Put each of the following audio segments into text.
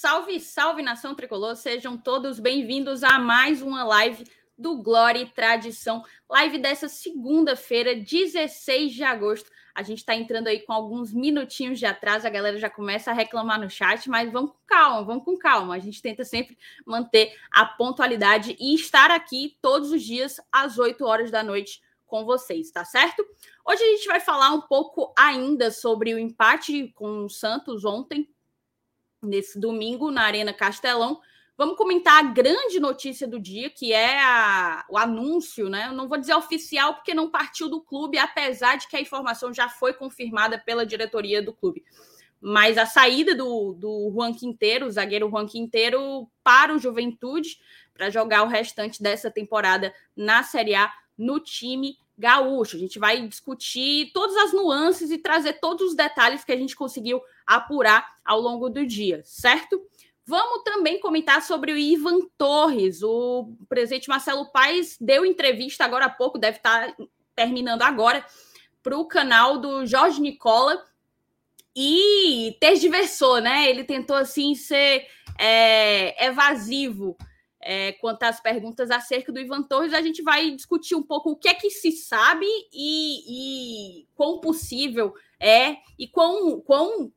Salve, salve nação tricolor, sejam todos bem-vindos a mais uma live do Glória e Tradição. Live dessa segunda-feira, 16 de agosto. A gente está entrando aí com alguns minutinhos de atraso, a galera já começa a reclamar no chat, mas vamos com calma, vamos com calma. A gente tenta sempre manter a pontualidade e estar aqui todos os dias às 8 horas da noite com vocês, tá certo? Hoje a gente vai falar um pouco ainda sobre o empate com o Santos ontem, nesse domingo na Arena Castelão. Vamos comentar a grande notícia do dia, que é a, o anúncio, né? Eu não vou dizer oficial, porque não partiu do clube, apesar de que a informação já foi confirmada pela diretoria do clube. Mas a saída do, do Juan Quinteiro, o zagueiro Juan Quinteiro, para o Juventude, para jogar o restante dessa temporada na Série A no time gaúcho. A gente vai discutir todas as nuances e trazer todos os detalhes que a gente conseguiu apurar ao longo do dia, certo? Vamos também comentar sobre o Ivan Torres. O presidente Marcelo Paes deu entrevista agora há pouco, deve estar terminando agora, para o canal do Jorge Nicola e tergiversou, né? Ele tentou assim ser é, evasivo é, quanto às perguntas acerca do Ivan Torres, a gente vai discutir um pouco o que é que se sabe e, e quão possível é e quão, quão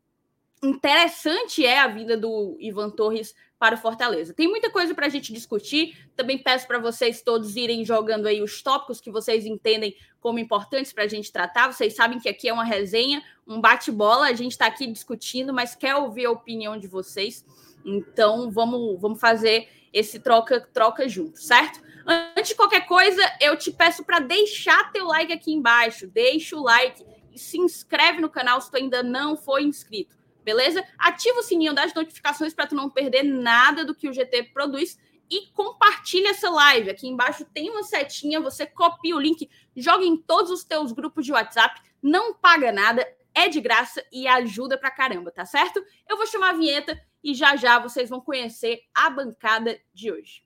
interessante é a vida do Ivan Torres para o Fortaleza. Tem muita coisa para a gente discutir. Também peço para vocês todos irem jogando aí os tópicos que vocês entendem como importantes para a gente tratar. Vocês sabem que aqui é uma resenha, um bate-bola. A gente está aqui discutindo, mas quer ouvir a opinião de vocês. Então vamos, vamos fazer esse troca-troca junto, certo? Antes de qualquer coisa, eu te peço para deixar teu like aqui embaixo, deixa o like e se inscreve no canal se tu ainda não foi inscrito, beleza? Ativa o sininho das notificações para tu não perder nada do que o GT produz e compartilha essa live. Aqui embaixo tem uma setinha, você copia o link, joga em todos os teus grupos de WhatsApp, não paga nada, é de graça e ajuda pra caramba, tá certo? Eu vou chamar a vinheta e já já vocês vão conhecer a bancada de hoje.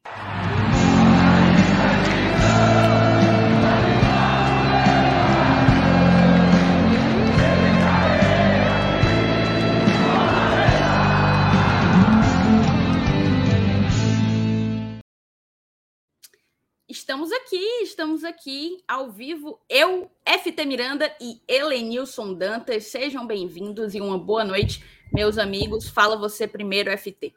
Estamos aqui, estamos aqui ao vivo. Eu, FT Miranda e Helenilson Dantas. Sejam bem-vindos e uma boa noite meus amigos. Fala você primeiro, FT.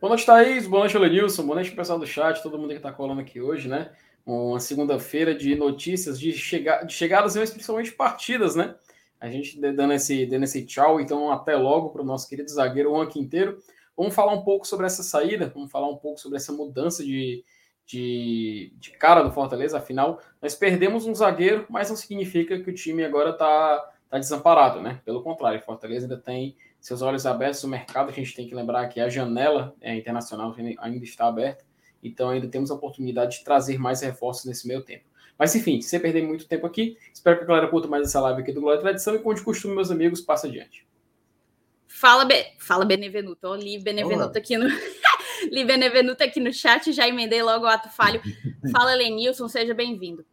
Boa noite, Thaís. Boa noite, Lenilson. Boa noite, pessoal do chat, todo mundo que está colando aqui hoje, né? Uma segunda-feira de notícias, de, chega... de chegadas e principalmente partidas, né? A gente dando esse, dando esse tchau, então até logo para o nosso querido zagueiro Juan Quinteiro. Vamos falar um pouco sobre essa saída, vamos falar um pouco sobre essa mudança de, de, de cara do Fortaleza. Afinal, nós perdemos um zagueiro, mas não significa que o time agora está tá desamparado, né? Pelo contrário, Fortaleza ainda tem seus olhos abertos, o mercado, a gente tem que lembrar que a janela é, internacional ainda está aberta, então ainda temos a oportunidade de trazer mais reforços nesse meio tempo. Mas enfim, sem perder muito tempo aqui, espero que a galera curta mais essa live aqui do Glória e Tradição e, como de costume, meus amigos, passa adiante. Fala, Be... Fala Benevenuto. Li Benevenuto aqui no. Li Benevenuto aqui no chat, já emendei logo o ato falho. Fala, Lenilson, seja bem-vindo.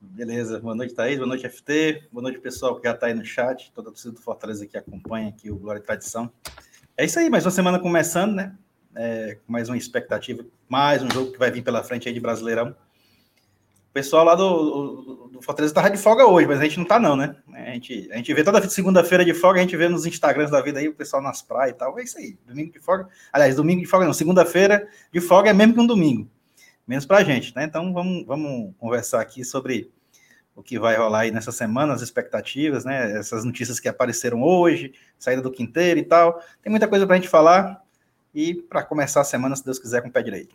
Beleza, boa noite, Thaís, boa noite, FT, boa noite, pessoal que já está aí no chat, toda a torcida do Fortaleza que acompanha aqui o Glória e Tradição. É isso aí, mais uma semana começando, né? É, mais uma expectativa, mais um jogo que vai vir pela frente aí de Brasileirão. O pessoal lá do, do Fortaleza estava de folga hoje, mas a gente não tá não, né? A gente, a gente vê toda segunda-feira de folga, a gente vê nos Instagrams da vida aí o pessoal nas praias e tal, é isso aí, domingo de folga. Aliás, domingo de folga não, segunda-feira de folga é mesmo que um domingo menos para a gente, né? Então vamos, vamos conversar aqui sobre o que vai rolar aí nessa semana, as expectativas, né? Essas notícias que apareceram hoje, saída do Quinteiro e tal. Tem muita coisa para a gente falar e para começar a semana, se Deus quiser, com o pé direito.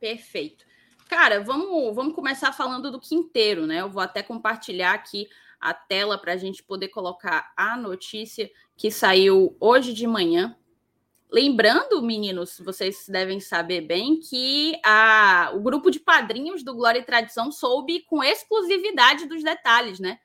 Perfeito. Cara, vamos, vamos começar falando do Quinteiro, né? Eu vou até compartilhar aqui a tela para a gente poder colocar a notícia que saiu hoje de manhã. Lembrando, meninos, vocês devem saber bem que a, o grupo de padrinhos do Glória e Tradição soube com exclusividade dos detalhes, né?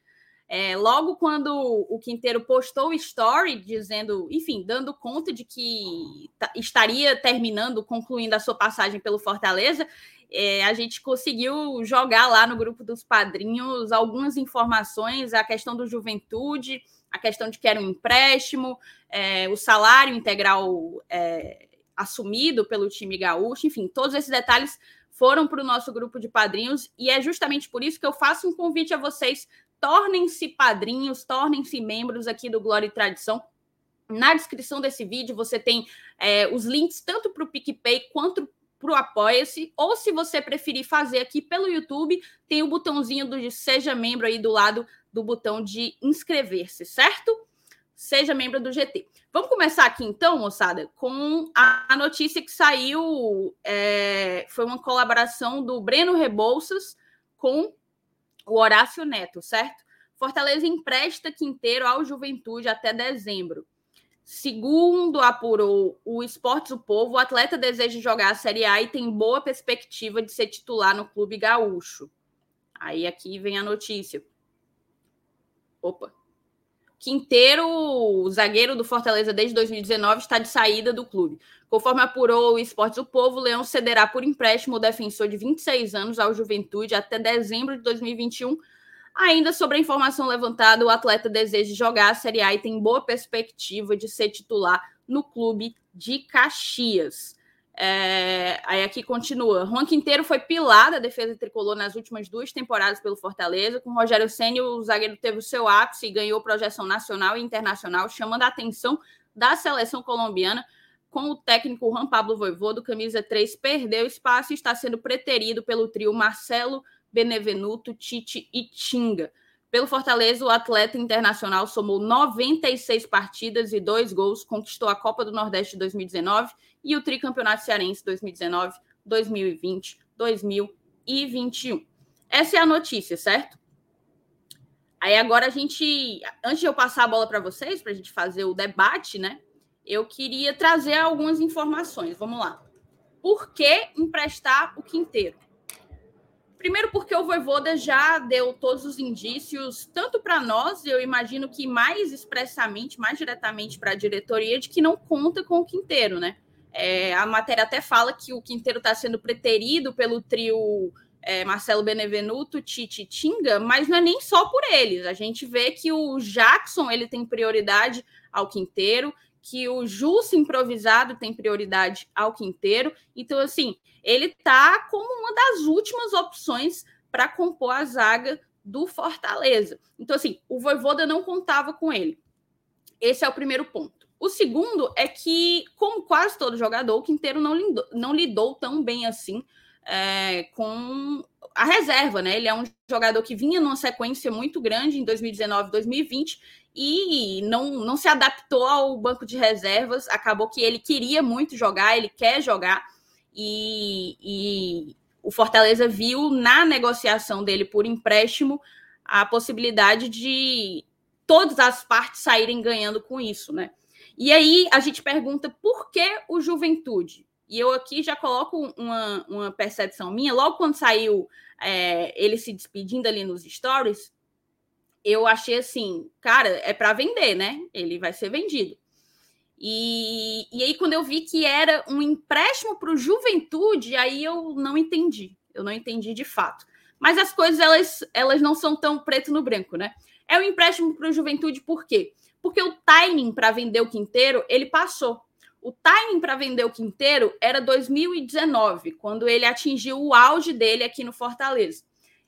É, logo quando o Quinteiro postou o story dizendo, enfim, dando conta de que estaria terminando, concluindo a sua passagem pelo Fortaleza, é, a gente conseguiu jogar lá no grupo dos padrinhos algumas informações, a questão do juventude, a questão de que era um empréstimo, é, o salário integral é, assumido pelo time gaúcho, enfim, todos esses detalhes foram para o nosso grupo de padrinhos e é justamente por isso que eu faço um convite a vocês. Tornem-se padrinhos, tornem-se membros aqui do Glória e Tradição. Na descrição desse vídeo você tem é, os links tanto para o PicPay quanto para o Apoia-se, ou se você preferir fazer aqui pelo YouTube, tem o botãozinho do Seja Membro aí do lado do botão de inscrever-se, certo? Seja membro do GT. Vamos começar aqui então, moçada, com a notícia que saiu. É, foi uma colaboração do Breno Rebouças com o Horácio Neto, certo? Fortaleza empresta Quinteiro ao Juventude até dezembro. Segundo apurou o Esportes do Povo, o atleta deseja jogar a Série A e tem boa perspectiva de ser titular no clube gaúcho. Aí aqui vem a notícia. Opa. Quinteiro, zagueiro do Fortaleza desde 2019, está de saída do clube. Conforme apurou o Esportes do Povo, o Leão cederá por empréstimo o defensor de 26 anos ao Juventude até dezembro de 2021 Ainda sobre a informação levantada, o atleta deseja jogar a Série A e tem boa perspectiva de ser titular no clube de Caxias. É, aí aqui continua. Juan Quinteiro foi pilar da defesa tricolor nas últimas duas temporadas pelo Fortaleza. Com Rogério Senna, o zagueiro teve o seu ápice e ganhou projeção nacional e internacional, chamando a atenção da seleção colombiana. Com o técnico Juan Pablo Voivodo, camisa 3, perdeu espaço e está sendo preterido pelo trio Marcelo Benevenuto, Tite e Tinga. Pelo Fortaleza, o atleta internacional somou 96 partidas e dois gols, conquistou a Copa do Nordeste de 2019 e o Tricampeonato Cearense 2019, 2020, 2021. Essa é a notícia, certo? Aí agora a gente, antes de eu passar a bola para vocês, para a gente fazer o debate, né? Eu queria trazer algumas informações. Vamos lá. Por que emprestar o Quinteiro? Primeiro, porque o Voivoda já deu todos os indícios, tanto para nós, eu imagino que mais expressamente, mais diretamente para a diretoria, de que não conta com o Quinteiro, né? É, a matéria até fala que o Quinteiro está sendo preterido pelo trio é, Marcelo Benevenuto, Tite Tinga, mas não é nem só por eles. A gente vê que o Jackson ele tem prioridade ao Quinteiro, que o Justo improvisado tem prioridade ao Quinteiro. Então, assim, ele está como uma das últimas opções para compor a zaga do Fortaleza. Então, assim, o Voivoda não contava com ele. Esse é o primeiro ponto. O segundo é que, como quase todo jogador, o Quinteiro não lidou, não lidou tão bem assim é, com a reserva, né? Ele é um jogador que vinha numa sequência muito grande em 2019, 2020 e não, não se adaptou ao banco de reservas. Acabou que ele queria muito jogar, ele quer jogar, e, e o Fortaleza viu na negociação dele por empréstimo a possibilidade de todas as partes saírem ganhando com isso, né? E aí a gente pergunta por que o Juventude? E eu aqui já coloco uma, uma percepção minha. Logo quando saiu é, ele se despedindo ali nos stories, eu achei assim, cara, é para vender, né? Ele vai ser vendido. E, e aí, quando eu vi que era um empréstimo para o Juventude, aí eu não entendi. Eu não entendi de fato. Mas as coisas, elas, elas não são tão preto no branco, né? É um empréstimo para o Juventude, por quê? Porque o timing para vender o Quinteiro, ele passou. O timing para vender o Quinteiro era 2019, quando ele atingiu o auge dele aqui no Fortaleza.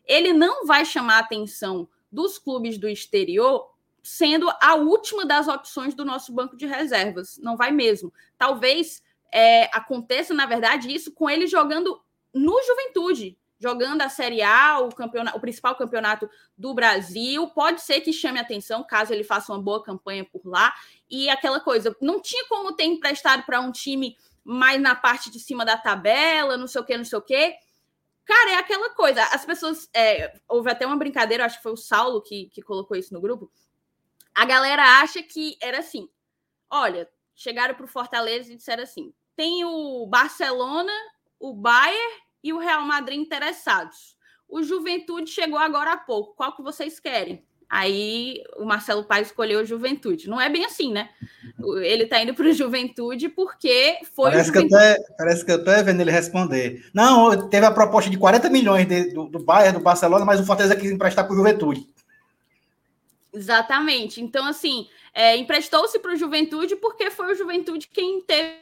Ele não vai chamar atenção dos clubes do exterior sendo a última das opções do nosso banco de reservas. Não vai mesmo. Talvez é, aconteça, na verdade, isso com ele jogando no Juventude, jogando a Série A, o, campeonato, o principal campeonato do Brasil. Pode ser que chame atenção caso ele faça uma boa campanha por lá. E aquela coisa, não tinha como ter emprestado para um time mais na parte de cima da tabela, não sei o que, não sei o que. Cara, é aquela coisa. As pessoas. É, houve até uma brincadeira, acho que foi o Saulo que, que colocou isso no grupo a galera acha que era assim. Olha, chegaram para o Fortaleza e disseram assim: tem o Barcelona, o Bayern e o Real Madrid interessados. O Juventude chegou agora há pouco. Qual que vocês querem? Aí o Marcelo Paes escolheu o Juventude. Não é bem assim, né? Ele está indo para o Juventude porque foi. Parece, que eu tô, parece que eu estou vendo ele responder. Não, teve a proposta de 40 milhões de, do, do Bayern, do Barcelona, mas o Fortaleza quis emprestar para o Juventude. Exatamente. Então, assim, é, emprestou-se para o Juventude porque foi o Juventude quem teve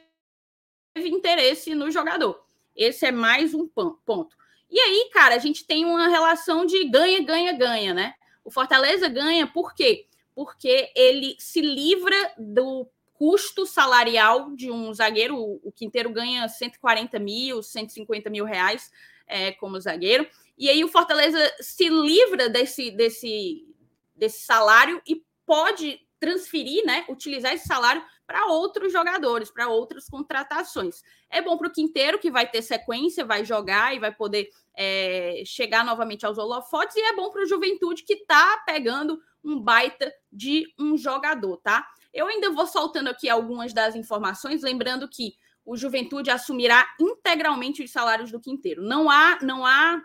interesse no jogador. Esse é mais um ponto. E aí, cara, a gente tem uma relação de ganha, ganha, ganha, né? O Fortaleza ganha por quê? Porque ele se livra do custo salarial de um zagueiro. O Quinteiro ganha 140 mil, 150 mil reais é, como zagueiro. E aí o Fortaleza se livra desse, desse, desse salário e pode transferir, né, utilizar esse salário para outros jogadores, para outras contratações. É bom para o Quinteiro, que vai ter sequência, vai jogar e vai poder é, chegar novamente aos holofotes, e é bom para o Juventude, que está pegando um baita de um jogador, tá? Eu ainda vou soltando aqui algumas das informações, lembrando que o Juventude assumirá integralmente os salários do Quinteiro. Não há, não há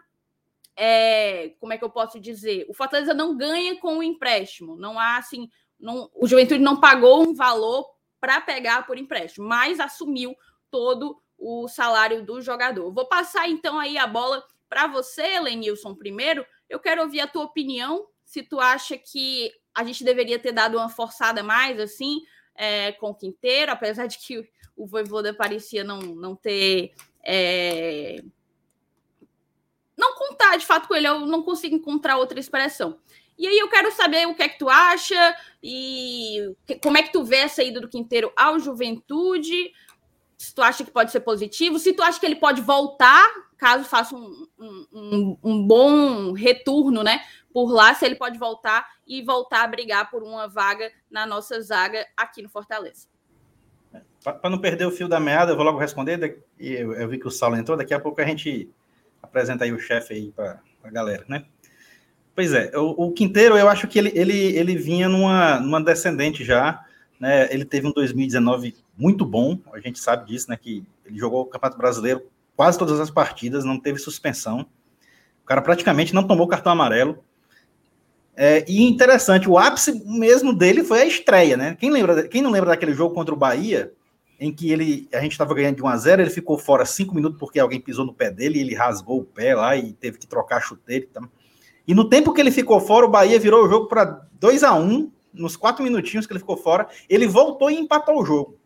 é, como é que eu posso dizer? O Fortaleza não ganha com o empréstimo. Não há assim. Não, o Juventude não pagou um valor para pegar por empréstimo, mas assumiu todo o salário do jogador. Vou passar então aí a bola para você, Lenilson, primeiro. Eu quero ouvir a tua opinião. Se tu acha que a gente deveria ter dado uma forçada mais assim é, com o Quinteiro, apesar de que o Voivoda parecia não, não ter é, não contar de fato com ele, eu não consigo encontrar outra expressão. E aí eu quero saber o que é que tu acha e como é que tu vê essa ida do Quinteiro ao Juventude, se tu acha que pode ser positivo, se tu acha que ele pode voltar, caso faça um, um, um bom retorno, né, por lá, se ele pode voltar e voltar a brigar por uma vaga na nossa zaga aqui no Fortaleza. Para não perder o fio da meada, eu vou logo responder, eu, eu vi que o Saulo entrou, daqui a pouco a gente apresenta aí o chefe aí para a galera, né? Pois é, o, o, Quinteiro, eu acho que ele, ele, ele vinha numa, numa descendente já, né? Ele teve um 2019 muito bom, a gente sabe disso, né? Que ele jogou o Campeonato Brasileiro quase todas as partidas, não teve suspensão. O cara praticamente não tomou cartão amarelo. É, e interessante, o ápice mesmo dele foi a estreia, né? Quem, lembra, quem não lembra daquele jogo contra o Bahia, em que ele a gente estava ganhando de 1 a 0 ele ficou fora cinco minutos porque alguém pisou no pé dele e ele rasgou o pé lá e teve que trocar a chuteira e E no tempo que ele ficou fora, o Bahia virou o jogo para 2 a 1 nos quatro minutinhos que ele ficou fora, ele voltou e empatou o jogo.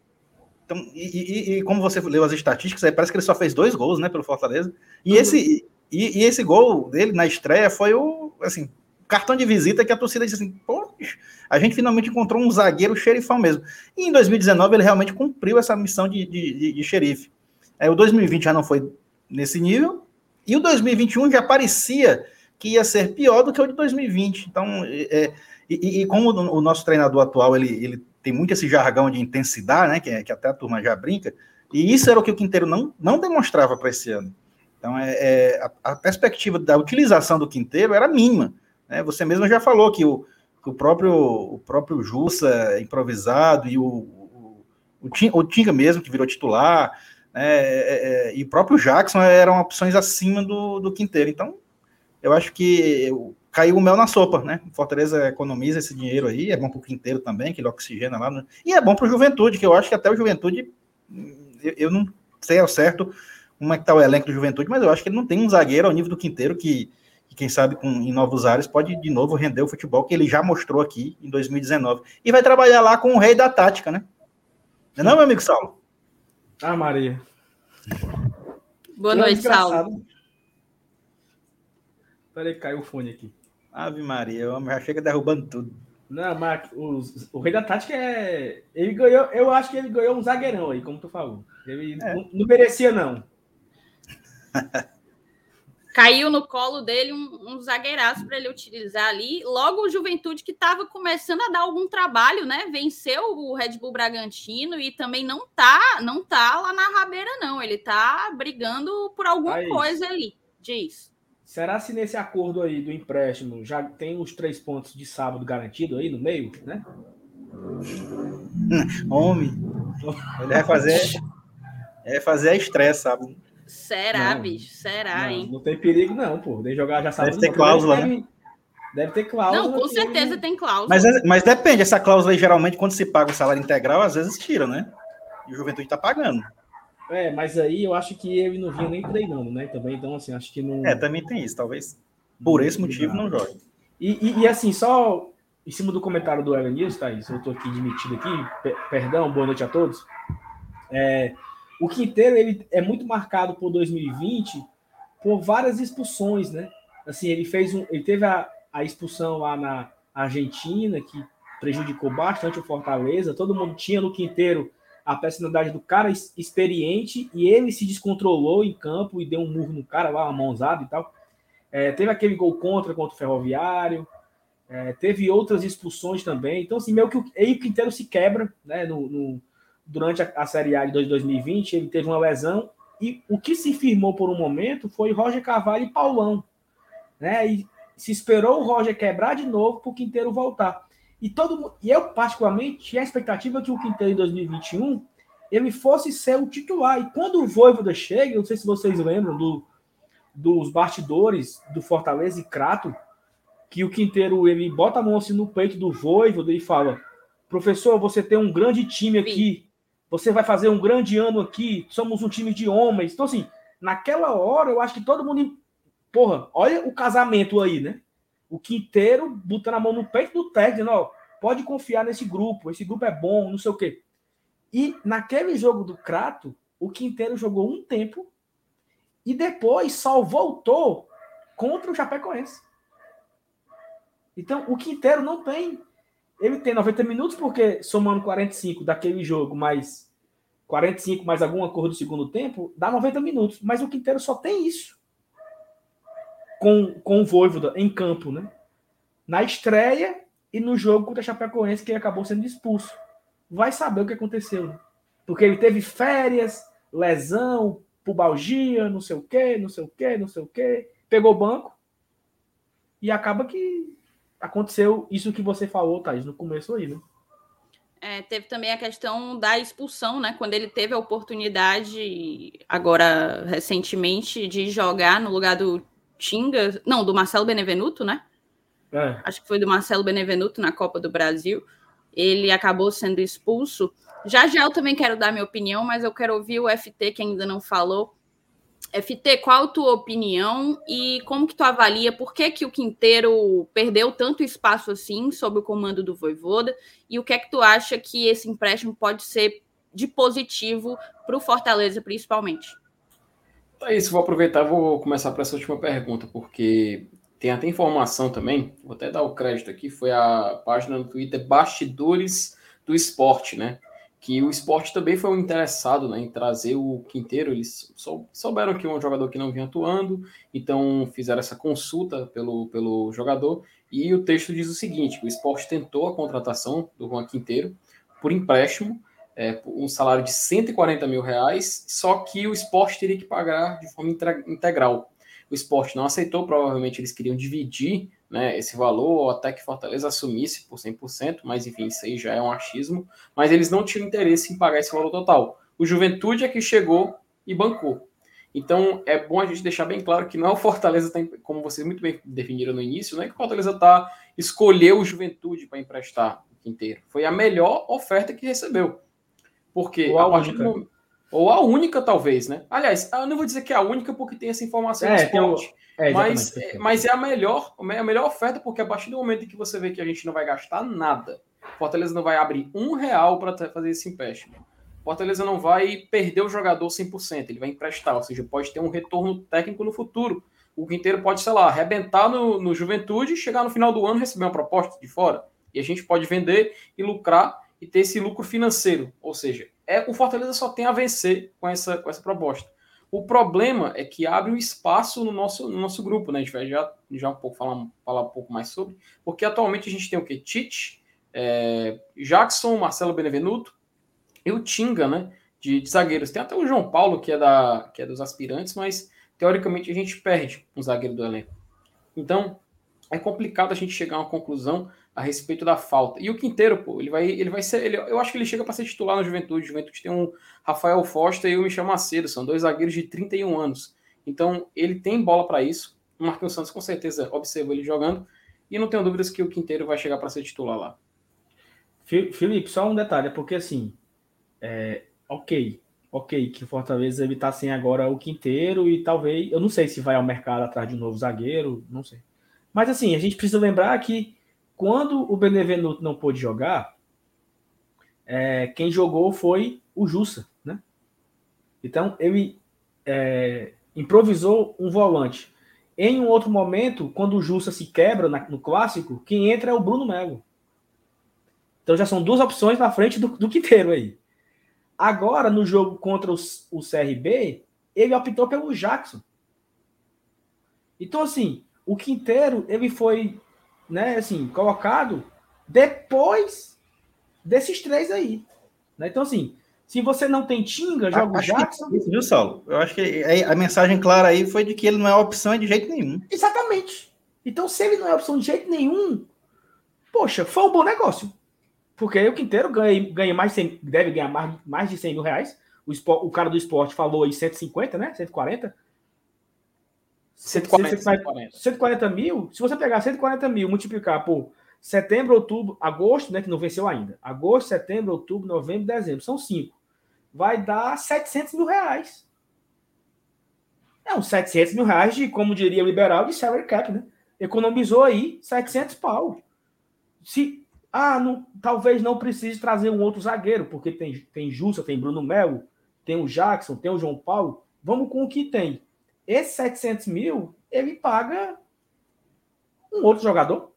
Então, e, e, e, como você leu as estatísticas, aí parece que ele só fez dois gols, né, pelo Fortaleza. E uhum. esse e, e, esse gol dele na estreia foi o assim cartão de visita que a torcida disse assim, pô, a gente finalmente encontrou um zagueiro xerifão mesmo. E em 2019 ele realmente cumpriu essa missão de, de, de, de xerife. É, o 2020 já não foi nesse nível, e o 2021 já parecia que ia ser pior do que o de 2020. Então, é, e, e, como o nosso treinador atual ele, ele tem muito esse jargão de intensidade, né, que, é, que até a turma já brinca, e isso era o que o Quinteiro não, não demonstrava para esse ano. Então, é, é a, a, perspectiva da utilização do Quinteiro era mínima. Né? Você mesmo já falou que o, que o próprio o próprio Jussa improvisado e o, o, o Tinga mesmo, que virou titular, né, é, é, e o próprio Jackson eram opções acima do, do Quinteiro. Então, eu acho que caiu o mel na sopa, né? O Fortaleza economiza esse dinheiro aí, é bom para o Quinteiro também, que ele oxigena lá. No... E é bom para o Juventude, que eu acho que até o Juventude, eu, eu não sei ao certo como é que está o elenco do Juventude, mas eu acho que ele não tem um zagueiro ao nível do Quinteiro que que quem sabe com, em novos ares pode de novo render o futebol que ele já mostrou aqui em 2019. E vai trabalhar lá com o rei da tática, né? Não, é não meu amigo Saulo? Ah, Maria. Boa noite, Saulo. Peraí, caiu o fone aqui. Ave Maria, o homem já chega derrubando tudo. Não, mas o, o rei da tática é. Ele ganhou, eu acho que ele ganhou um zagueirão aí, como tu falou. Ele é. não, não merecia, não. caiu no colo dele um, um zagueiraço para ele utilizar ali. Logo, o Juventude que estava começando a dar algum trabalho, né? Venceu o Red Bull Bragantino e também não tá, não tá lá na rabeira, não. Ele tá brigando por alguma aí. coisa ali. Diz. Será se nesse acordo aí do empréstimo já tem os três pontos de sábado garantido aí no meio, né? Homem, ele vai fazer, é fazer a estresse, sabe? Será, não, bicho? Será, não, hein? Não tem perigo, não, pô. Nem jogar já sabe. Deve ter cláusula, deve, né? Deve ter cláusula. Não, com certeza tem cláusula. Mas, mas depende, essa cláusula aí, geralmente, quando se paga o salário integral, às vezes tira, né? E o Juventude tá pagando. É, mas aí eu acho que ele não vinha nem treinando, né? Também, então, assim, acho que não. É, também tem isso, talvez. Por esse motivo, não, joga. E, e, e, assim, só em cima do comentário do Ellen News, Thaís, eu estou aqui admitido aqui, perdão, boa noite a todos. É, o Quinteiro ele é muito marcado por 2020 por várias expulsões, né? Assim, ele fez um, ele teve a, a expulsão lá na Argentina que prejudicou bastante o Fortaleza. Todo mundo tinha no Quinteiro a personalidade do cara experiente e ele se descontrolou em campo e deu um murro no cara lá, uma mãozada e tal. É, teve aquele gol contra contra o Ferroviário. É, teve outras expulsões também. Então, assim, meio que ele o Quinteiro se quebra, né? No, no durante a, a Série A de 2020, ele teve uma lesão e o que se firmou por um momento foi Roger Carvalho e Paulão, né? E se esperou o Roger quebrar de novo para o Quinteiro voltar. E todo e eu particularmente tinha a expectativa que o Quinteiro em 2021 ele fosse ser o titular. E quando o Voivoda chega, não sei se vocês lembram do, dos bastidores do Fortaleza e Crato, que o Quinteiro ele bota a mão assim no peito do Voivoda e fala: "Professor, você tem um grande time aqui você vai fazer um grande ano aqui, somos um time de homens. Então, assim, naquela hora, eu acho que todo mundo. Porra, olha o casamento aí, né? O Quinteiro botando a mão no peito do técnico, ó, pode confiar nesse grupo, esse grupo é bom, não sei o quê. E naquele jogo do Crato, o Quinteiro jogou um tempo e depois só voltou contra o Chapecoense. Então, o Quinteiro não tem ele tem 90 minutos, porque somando 45 daquele jogo, mais 45 mais alguma cor do segundo tempo, dá 90 minutos. Mas o Quinteiro só tem isso. Com, com o Voivoda em campo, né? Na estreia e no jogo contra a Chapecoense, que ele acabou sendo expulso. Vai saber o que aconteceu. Né? Porque ele teve férias, lesão, pubalgia, não sei o quê, não sei o quê, não sei o quê. Pegou banco e acaba que aconteceu isso que você falou, Thaís, no começo aí, né? É, teve também a questão da expulsão, né? Quando ele teve a oportunidade, agora recentemente, de jogar no lugar do Tinga, não, do Marcelo Benevenuto, né? É. Acho que foi do Marcelo Benevenuto na Copa do Brasil. Ele acabou sendo expulso. Já já eu também quero dar minha opinião, mas eu quero ouvir o FT que ainda não falou FT, qual a tua opinião e como que tu avalia por que, que o Quinteiro perdeu tanto espaço assim sob o comando do Voivoda e o que é que tu acha que esse empréstimo pode ser de positivo para o Fortaleza, principalmente? É isso, vou aproveitar vou começar por essa última pergunta, porque tem até informação também, vou até dar o crédito aqui, foi a página no Twitter Bastidores do Esporte, né? que o esporte também foi um interessado né, em trazer o Quinteiro. Eles souberam que um jogador que não vinha atuando, então fizeram essa consulta pelo, pelo jogador. E o texto diz o seguinte: o esporte tentou a contratação do Juan Quinteiro por empréstimo, é, um salário de 140 mil reais, só que o esporte teria que pagar de forma integral. O esporte não aceitou, provavelmente eles queriam dividir né, esse valor, ou até que Fortaleza assumisse por 100%, mas enfim, isso aí já é um achismo, mas eles não tinham interesse em pagar esse valor total. O Juventude é que chegou e bancou. Então é bom a gente deixar bem claro que não é o Fortaleza, tá, como vocês muito bem definiram no início, não é que o Fortaleza tá, escolheu o Juventude para emprestar o. Foi a melhor oferta que recebeu. Porque ou a, a única. Do, ou a única, talvez, né? Aliás, eu não vou dizer que é a única porque tem essa informação é, esporte. É, mas, é, mas é a melhor, a melhor oferta, porque a partir do momento em que você vê que a gente não vai gastar nada, Fortaleza não vai abrir um real para fazer esse empréstimo. Fortaleza não vai perder o jogador 100%, ele vai emprestar, ou seja, pode ter um retorno técnico no futuro. O Quinteiro pode, sei lá, arrebentar no, no Juventude, chegar no final do ano receber uma proposta de fora. E a gente pode vender e lucrar e ter esse lucro financeiro. Ou seja, é o Fortaleza só tem a vencer com essa, com essa proposta. O problema é que abre um espaço no nosso, no nosso grupo, né? A gente vai já, já um pouco falar, falar um pouco mais sobre, porque atualmente a gente tem o que? Tite, é, Jackson, Marcelo Benevenuto e o Tinga, né? De, de, zagueiros. Tem até o João Paulo, que é, da, que é dos aspirantes, mas teoricamente a gente perde um zagueiro do elenco. Então, é complicado a gente chegar a uma conclusão a respeito da falta. E o Quinteiro, pô, ele vai, ele vai ser. Ele, eu acho que ele chega para ser titular no Juventude. Juventude tem um Rafael Foster e o Michel Macedo, são dois zagueiros de 31 anos. Então, ele tem bola para isso. O Marquinhos Santos com certeza observou ele jogando. E não tenho dúvidas que o Quinteiro vai chegar para ser titular lá. Felipe, só um detalhe, é porque assim, é, ok, ok, que Fortaleza ele tá sem agora o Quinteiro e talvez, eu não sei se vai ao mercado atrás de um novo zagueiro, não sei. Mas assim, a gente precisa lembrar que quando o Benevenuto não pôde jogar, é, quem jogou foi o Jussa, né? Então ele é, improvisou um volante. Em um outro momento, quando o Jussa se quebra na, no clássico, quem entra é o Bruno Melo. Então já são duas opções na frente do, do Quinteiro aí. Agora, no jogo contra o, o CRB, ele optou pelo Jackson. Então, assim, o Quinteiro, ele foi, né, assim, colocado depois desses três aí. Né? Então, assim, se você não tem Tinga, joga o Jackson. Isso, viu, Saulo? Eu acho que a mensagem clara aí foi de que ele não é opção de jeito nenhum. Exatamente. Então, se ele não é opção de jeito nenhum, poxa, foi um bom negócio. Porque aí o Quinteiro ganha, ganha mais 100, deve ganhar mais, mais de 100 mil reais. O, o cara do esporte falou aí 150, né? 140. 140, 140. 140 mil. Se você pegar 140 mil multiplicar por setembro, outubro, agosto, né? Que não venceu ainda. Agosto, setembro, outubro, novembro, dezembro. São cinco vai dar 700 mil reais. É uns 700 mil reais de, como diria o liberal, de salary cap, né? Economizou aí 700 pau. Se, ah, não, talvez não precise trazer um outro zagueiro, porque tem, tem Justa, tem Bruno Melo, tem o Jackson, tem o João Paulo. Vamos com o que tem. Esse 700 mil, ele paga um outro jogador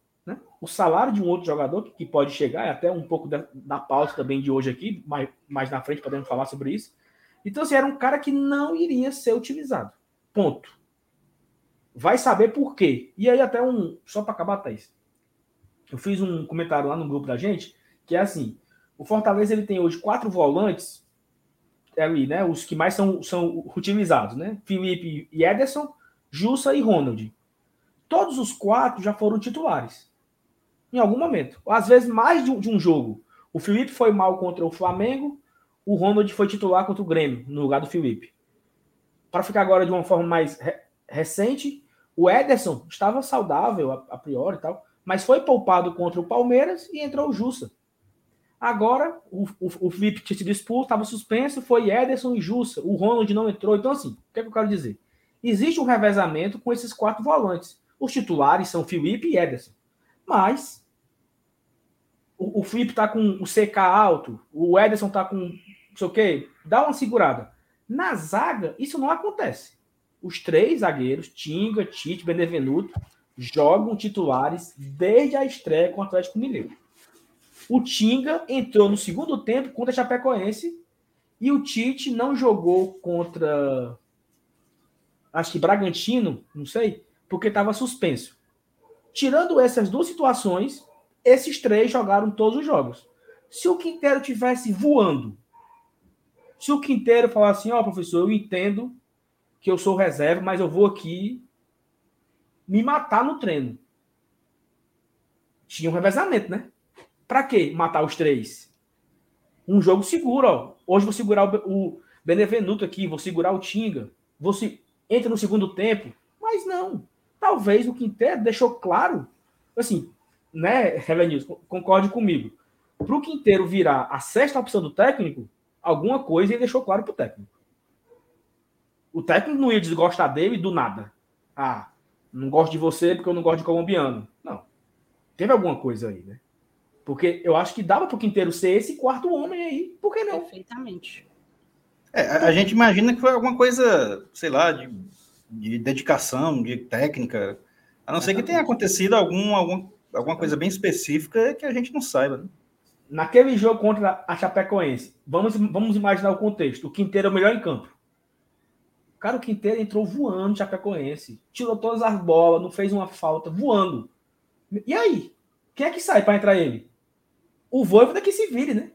o salário de um outro jogador que pode chegar, é até um pouco da, da também de hoje aqui, mais, mais na frente podemos falar sobre isso. Então, assim, era um cara que não iria ser utilizado. Ponto. Vai saber por quê. E aí, até um. Só para acabar, Thaís. Eu fiz um comentário lá no grupo da gente, que é assim: o Fortaleza ele tem hoje quatro volantes ali, né? Os que mais são, são utilizados, né? Felipe e Ederson, Jussa e Ronald. Todos os quatro já foram titulares em algum momento. Às vezes, mais de um, de um jogo. O Felipe foi mal contra o Flamengo, o Ronald foi titular contra o Grêmio, no lugar do Felipe. Para ficar agora de uma forma mais re recente, o Ederson estava saudável a, a, priori e tal, mas foi poupado contra o Palmeiras e entrou o Jussa. Agora, o, o, o Felipe tinha sido expulso, estava suspenso, foi Ederson e Jussa. O Ronald não entrou. Então, assim, o que, é que eu quero dizer? Existe um revezamento com esses quatro volantes. Os titulares são Felipe e Ederson. Mas o, o Felipe tá com o CK alto, o Ederson tá com não sei o quê, dá uma segurada. Na zaga, isso não acontece. Os três zagueiros, Tinga, Tite, Benevenuto, jogam titulares desde a estreia com o Atlético Mineiro. O Tinga entrou no segundo tempo contra a Chapecoense e o Tite não jogou contra acho que Bragantino, não sei, porque estava suspenso. Tirando essas duas situações, esses três jogaram todos os jogos. Se o Quinteiro tivesse voando, se o Quinteiro falasse assim, ó, oh, professor, eu entendo que eu sou reserva, mas eu vou aqui me matar no treino. Tinha um revezamento, né? Para quê? Matar os três. Um jogo seguro, ó. Hoje vou segurar o Benevenuto aqui, vou segurar o Tinga. Você entra no segundo tempo, mas não. Talvez o Quinteiro deixou claro, assim, né, Revenilson, concorde comigo. Para o Quinteiro virar a sexta opção do técnico, alguma coisa ele deixou claro para o técnico. O técnico não ia desgostar dele do nada. Ah, não gosto de você porque eu não gosto de colombiano. Não. Teve alguma coisa aí, né? Porque eu acho que dava para o Quinteiro ser esse quarto homem aí. Por que não? Perfeitamente. É, a, a gente imagina que foi alguma coisa, sei lá, de, de dedicação, de técnica. A não ser que tenha acontecido algum, algum alguma coisa bem específica que a gente não saiba. Né? Naquele jogo contra a Chapecoense, vamos, vamos imaginar o contexto. O Quinteiro é o melhor em campo. Cara, o Quinteiro entrou voando no Chapecoense. Tirou todas as bolas, não fez uma falta, voando. E aí? Quem é que sai para entrar ele? O Voivoda que se vire, né?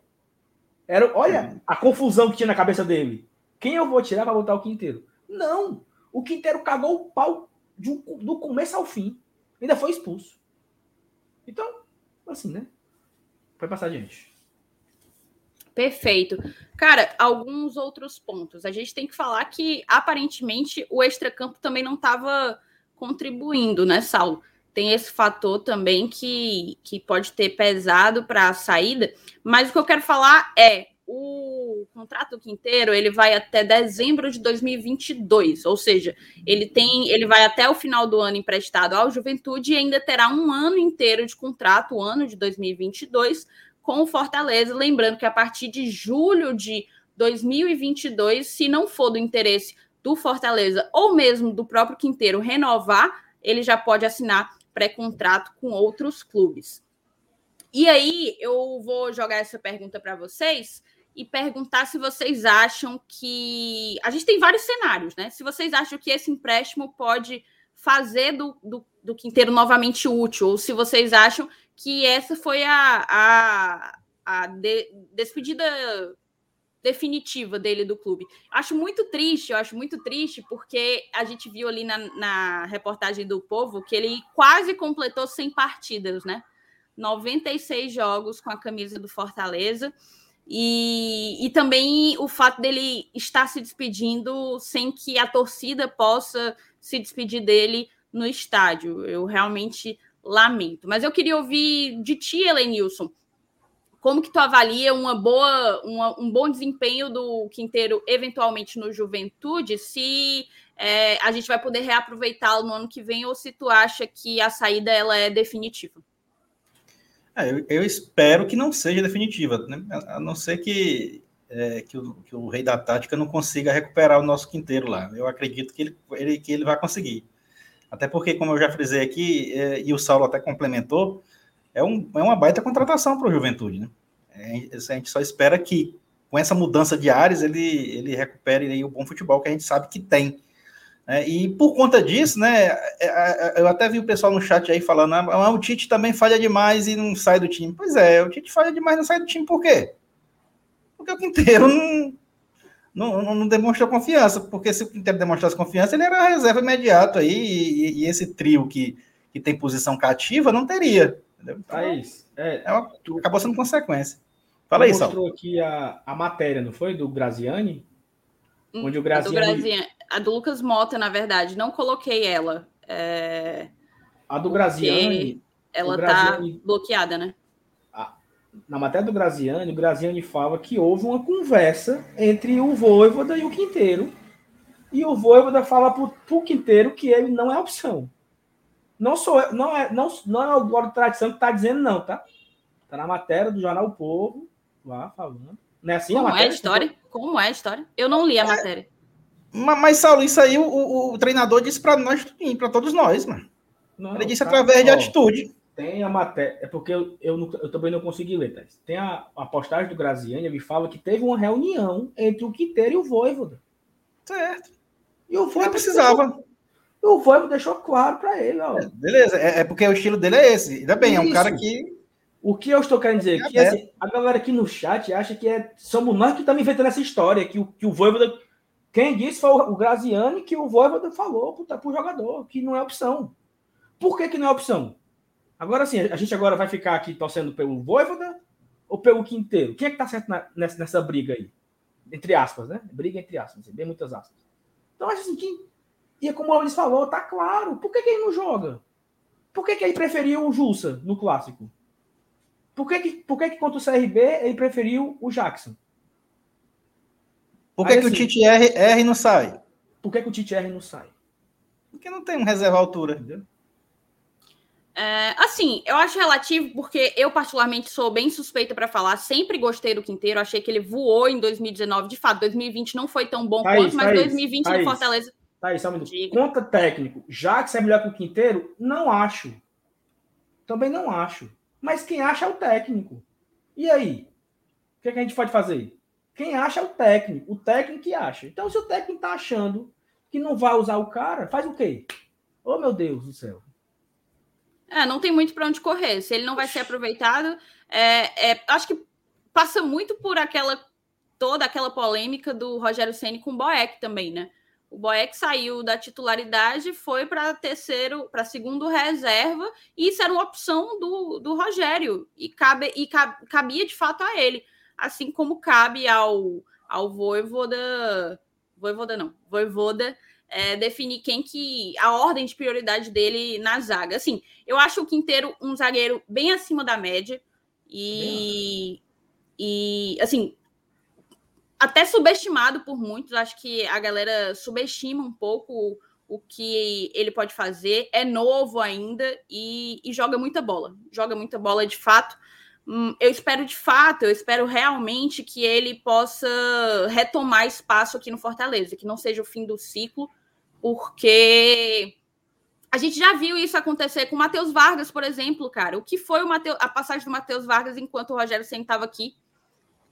Era, olha a confusão que tinha na cabeça dele. Quem eu vou tirar para botar o Quinteiro? Não! O Quinteiro cagou o pau um, do começo ao fim. Ainda foi expulso. Então, assim, né? Vai passar adiante. Perfeito. Cara, alguns outros pontos. A gente tem que falar que, aparentemente, o extracampo também não estava contribuindo, né, Saulo? Tem esse fator também que, que pode ter pesado para a saída. Mas o que eu quero falar é o contrato Quinteiro ele vai até dezembro de 2022, ou seja, ele tem, ele vai até o final do ano emprestado ao Juventude e ainda terá um ano inteiro de contrato, o ano de 2022, com o Fortaleza. Lembrando que a partir de julho de 2022, se não for do interesse do Fortaleza ou mesmo do próprio Quinteiro renovar, ele já pode assinar pré-contrato com outros clubes. E aí eu vou jogar essa pergunta para vocês e perguntar se vocês acham que. A gente tem vários cenários, né? Se vocês acham que esse empréstimo pode fazer do, do, do Quinteiro novamente útil, ou se vocês acham que essa foi a, a, a de, despedida definitiva dele do clube. Acho muito triste, eu acho muito triste, porque a gente viu ali na, na reportagem do Povo que ele quase completou 100 partidas, né? 96 jogos com a camisa do Fortaleza. E, e também o fato dele estar se despedindo sem que a torcida possa se despedir dele no estádio. Eu realmente lamento. Mas eu queria ouvir de ti, Elenilson, como que tu avalia uma boa, uma, um bom desempenho do Quinteiro eventualmente no Juventude, se é, a gente vai poder reaproveitá-lo no ano que vem ou se tu acha que a saída ela é definitiva? É, eu, eu, espero que não seja definitiva, né? a não ser que, é, que, o, que, o, rei da tática não consiga recuperar o nosso quinteiro lá. Eu acredito que ele, ele, que ele vai conseguir. Até porque, como eu já frisei aqui, é, e o Saulo até complementou, é, um, é uma baita contratação para o Juventude, né? É, a gente só espera que, com essa mudança de áreas, ele, ele recupere o bom futebol que a gente sabe que tem. É, e por conta disso, né, é, é, eu até vi o pessoal no chat aí falando, ah, o Tite também falha demais e não sai do time. Pois é, o Tite falha demais e não sai do time por quê? Porque o Quinteiro não, não, não demonstrou confiança, porque se o Quinteiro demonstrasse confiança, ele era reserva imediato aí, e, e, esse trio que, que tem posição cativa não teria. Entendeu? Então, é isso. É, é uma, acabou sendo consequência. Fala aí, Sal. mostrou aqui a, a matéria, não foi? Do Graziani? Hum, onde o Graziani... A do, Graziani, a do Lucas Mota, na verdade. Não coloquei ela. É... A do Graziani... Ela tá Graziani... tá bloqueada, né? Na matéria do Graziani, o Graziani fala que houve uma conversa entre o Voivoda e o Quinteiro. E o Voivoda fala pro, pro Quinteiro que ele não é opção. Não sou não é, não, não é o Glória de Tradição que tá dizendo, não, tá? Tá na matéria do Jornal o Povo, lá falando. Não é assim Como a matéria? é a história? Como é a história? Eu não li a é, matéria. Mas, mas, Saulo, isso aí o, o, o treinador disse para nós, para todos nós, mano. Não, Ele disse cara, através ó, de atitude. Tem a matéria, é porque eu, eu, eu também não consegui ler, tá? Tem a, a postagem do Graziani, ele fala que teve uma reunião entre o Quinteiro e o Voivoda. Certo. E o Voivoda precisava. O Voivoda deixou claro para ele, ó. É, beleza, é, é, porque o estilo dele é esse. Ainda bem, Isso. é um cara que o que eu estou querendo dizer aqui é assim, a galera aqui no chat acha que é, somos nós que estamos inventando essa história, que o, que o Voivoda. Quem disse foi o, o Graziani que o Voivoda falou para o jogador, que não é opção. Por que, que não é opção? Agora sim, a gente agora vai ficar aqui torcendo pelo Voivoda ou pelo Quinteiro? Quem é que está certo na, nessa, nessa briga aí? Entre aspas, né? Briga entre aspas, bem muitas aspas. Então, acho assim que. E é como o Luiz falou, tá claro. Por que, que ele não joga? Por que, que ele preferiu o Jussa no clássico? Por que, que, por que, que contra o CRB ele preferiu o Jackson? Por que, Aí, que assim, o Tite R, R não sai? Por que, que o Tite R não sai? Porque não tem um reserva altura. Entendeu? É, assim, eu acho relativo porque eu, particularmente, sou bem suspeita para falar. Sempre gostei do Quinteiro, achei que ele voou em 2019. De fato, 2020 não foi tão bom Thaís, quanto, mas Thaís, 2020 Thaís, no Fortaleza. Thaís, só um minuto. Conta técnico. Já que você é melhor que o Quinteiro, não acho. Também não acho. Mas quem acha é o técnico. E aí? O que, é que a gente pode fazer? Quem acha é o técnico. O técnico que acha. Então, se o técnico está achando que não vai usar o cara, faz o quê? Oh, meu Deus do céu. É, não tem muito para onde correr. Se ele não vai ser aproveitado, é, é, acho que passa muito por aquela toda aquela polêmica do Rogério Ceni com o Boeck também, né? O Boeck saiu da titularidade, foi para terceiro, para segundo reserva, e isso era uma opção do, do Rogério, e, cabe, e cabia de fato a ele, assim como cabe ao, ao Voivoda, Voivoda não, Voivoda é, definir quem que, a ordem de prioridade dele na zaga. Assim, eu acho o Quinteiro um zagueiro bem acima da média, e, e assim, até subestimado por muitos. Acho que a galera subestima um pouco o que ele pode fazer. É novo ainda e, e joga muita bola. Joga muita bola de fato. Hum, eu espero de fato, eu espero realmente que ele possa retomar espaço aqui no Fortaleza, que não seja o fim do ciclo, porque a gente já viu isso acontecer com o Matheus Vargas, por exemplo, cara. O que foi o Mateus, a passagem do Matheus Vargas enquanto o Rogério sentava aqui?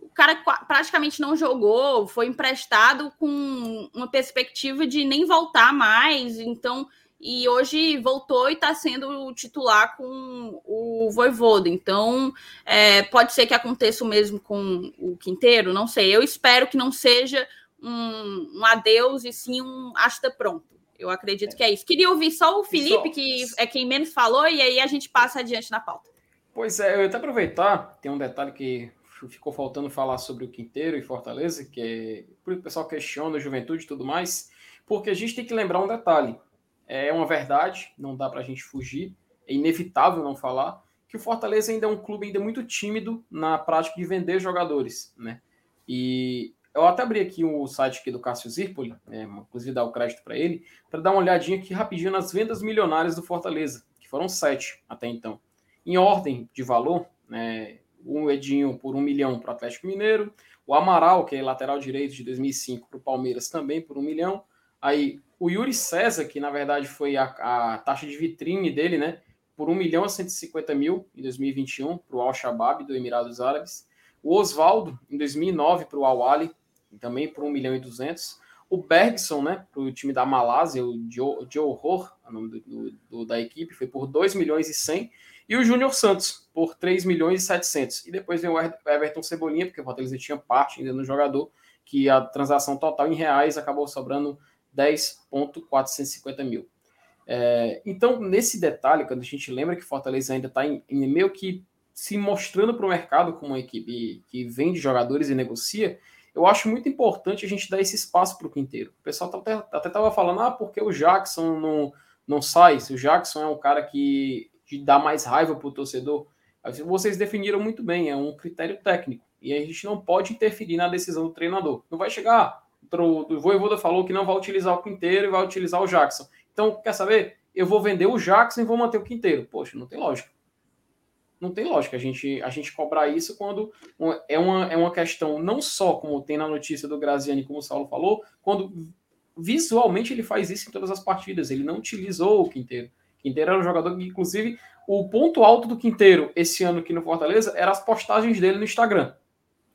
O cara praticamente não jogou, foi emprestado com uma perspectiva de nem voltar mais. Então, e hoje voltou e está sendo titular com o Voivoda. Então, é, pode ser que aconteça o mesmo com o Quinteiro, não sei. Eu espero que não seja um, um adeus e sim um hasta pronto. Eu acredito é. que é isso. Queria ouvir só o Felipe, só... que é quem menos falou, e aí a gente passa adiante na pauta. Pois é, eu ia até aproveitar, tem um detalhe que ficou faltando falar sobre o Quinteiro e Fortaleza, que é, o pessoal questiona a juventude e tudo mais, porque a gente tem que lembrar um detalhe. É uma verdade, não dá para a gente fugir, é inevitável não falar, que o Fortaleza ainda é um clube ainda muito tímido na prática de vender jogadores, né? E eu até abri aqui o site aqui do Cássio Zirpoli, né, inclusive dar o crédito para ele, para dar uma olhadinha aqui rapidinho nas vendas milionárias do Fortaleza, que foram sete até então. Em ordem de valor, né, o Edinho por um milhão para o Atlético Mineiro, o Amaral, que é lateral direito de 2005 para o Palmeiras também por um milhão, aí o Yuri César, que na verdade foi a, a taxa de vitrine dele, né, por 1 milhão a 150 mil em 2021 para o Al-Shabaab do Emirados Árabes, o Oswaldo em 2009 para o Al-Ali, também por 1 milhão e 200. O Bergson, né, para o time da Malásia, o Joe Horror, o nome do, do, da equipe, foi por 2 milhões e 100. E o Júnior Santos, por 3 milhões e 700. E depois vem o Everton Cebolinha, porque o Fortaleza tinha parte ainda no jogador, que a transação total em reais acabou sobrando 10,450 mil. É, então, nesse detalhe, quando a gente lembra que Fortaleza ainda está em, em meio que se mostrando para o mercado como uma equipe que vende jogadores e negocia, eu acho muito importante a gente dar esse espaço para o Quinteiro. O pessoal tá até estava falando, ah, porque o Jackson não, não sai, se o Jackson é um cara que, que dá mais raiva para o torcedor. Vocês definiram muito bem, é um critério técnico. E a gente não pode interferir na decisão do treinador. Não vai chegar, o Voivoda falou que não vai utilizar o Quinteiro e vai utilizar o Jackson. Então, quer saber? Eu vou vender o Jackson e vou manter o Quinteiro. Poxa, não tem lógica não tem lógica a gente, a gente cobrar isso quando é uma, é uma questão não só como tem na notícia do Graziani, como o Saulo falou, quando visualmente ele faz isso em todas as partidas. Ele não utilizou o Quinteiro. Quinteiro era um jogador que, inclusive, o ponto alto do Quinteiro esse ano aqui no Fortaleza era as postagens dele no Instagram.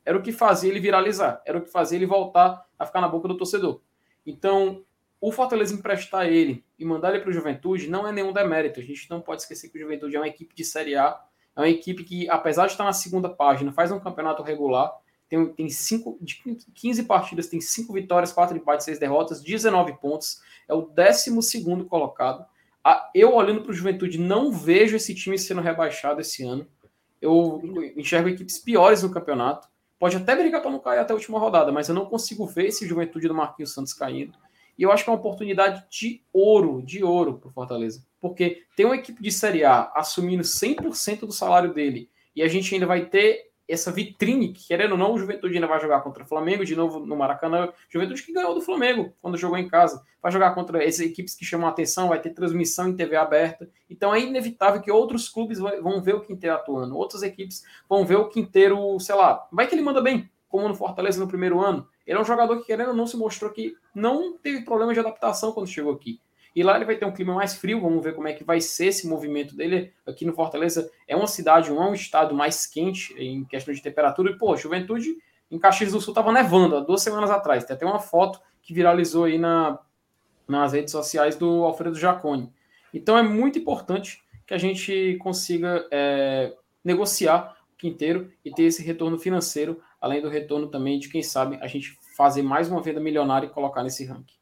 Era o que fazia ele viralizar, era o que fazia ele voltar a ficar na boca do torcedor. Então, o Fortaleza emprestar ele e mandar ele para o Juventude não é nenhum demérito. A gente não pode esquecer que o Juventude é uma equipe de Série A é uma equipe que, apesar de estar na segunda página, faz um campeonato regular. Tem, tem cinco, de 15 partidas, tem 5 vitórias, 4 empates, 6 derrotas, 19 pontos. É o 12 colocado. Eu, olhando para o Juventude, não vejo esse time sendo rebaixado esse ano. Eu enxergo equipes piores no campeonato. Pode até brigar para não cair até a última rodada, mas eu não consigo ver esse Juventude do Marquinhos Santos caindo. E eu acho que é uma oportunidade de ouro, de ouro para o Fortaleza. Porque tem uma equipe de Série A assumindo 100% do salário dele e a gente ainda vai ter essa vitrine, que querendo ou não, o Juventude ainda vai jogar contra o Flamengo de novo no Maracanã. Juventude que ganhou do Flamengo quando jogou em casa. Vai jogar contra essas equipes que chamam a atenção, vai ter transmissão em TV aberta. Então é inevitável que outros clubes vão ver o Quinteiro atuando, outras equipes vão ver o Quinteiro, sei lá, vai que ele manda bem, como no Fortaleza no primeiro ano. Ele é um jogador que, querendo ou não, se mostrou que não teve problema de adaptação quando chegou aqui. E lá ele vai ter um clima mais frio, vamos ver como é que vai ser esse movimento dele. Aqui no Fortaleza é uma cidade, não é um estado mais quente em questão de temperatura. E, pô, Juventude em Caxias do Sul estava nevando há duas semanas atrás. Tem até uma foto que viralizou aí na, nas redes sociais do Alfredo Jaconi. Então é muito importante que a gente consiga é, negociar o Quinteiro e ter esse retorno financeiro além do retorno também de, quem sabe, a gente fazer mais uma venda milionária e colocar nesse ranking.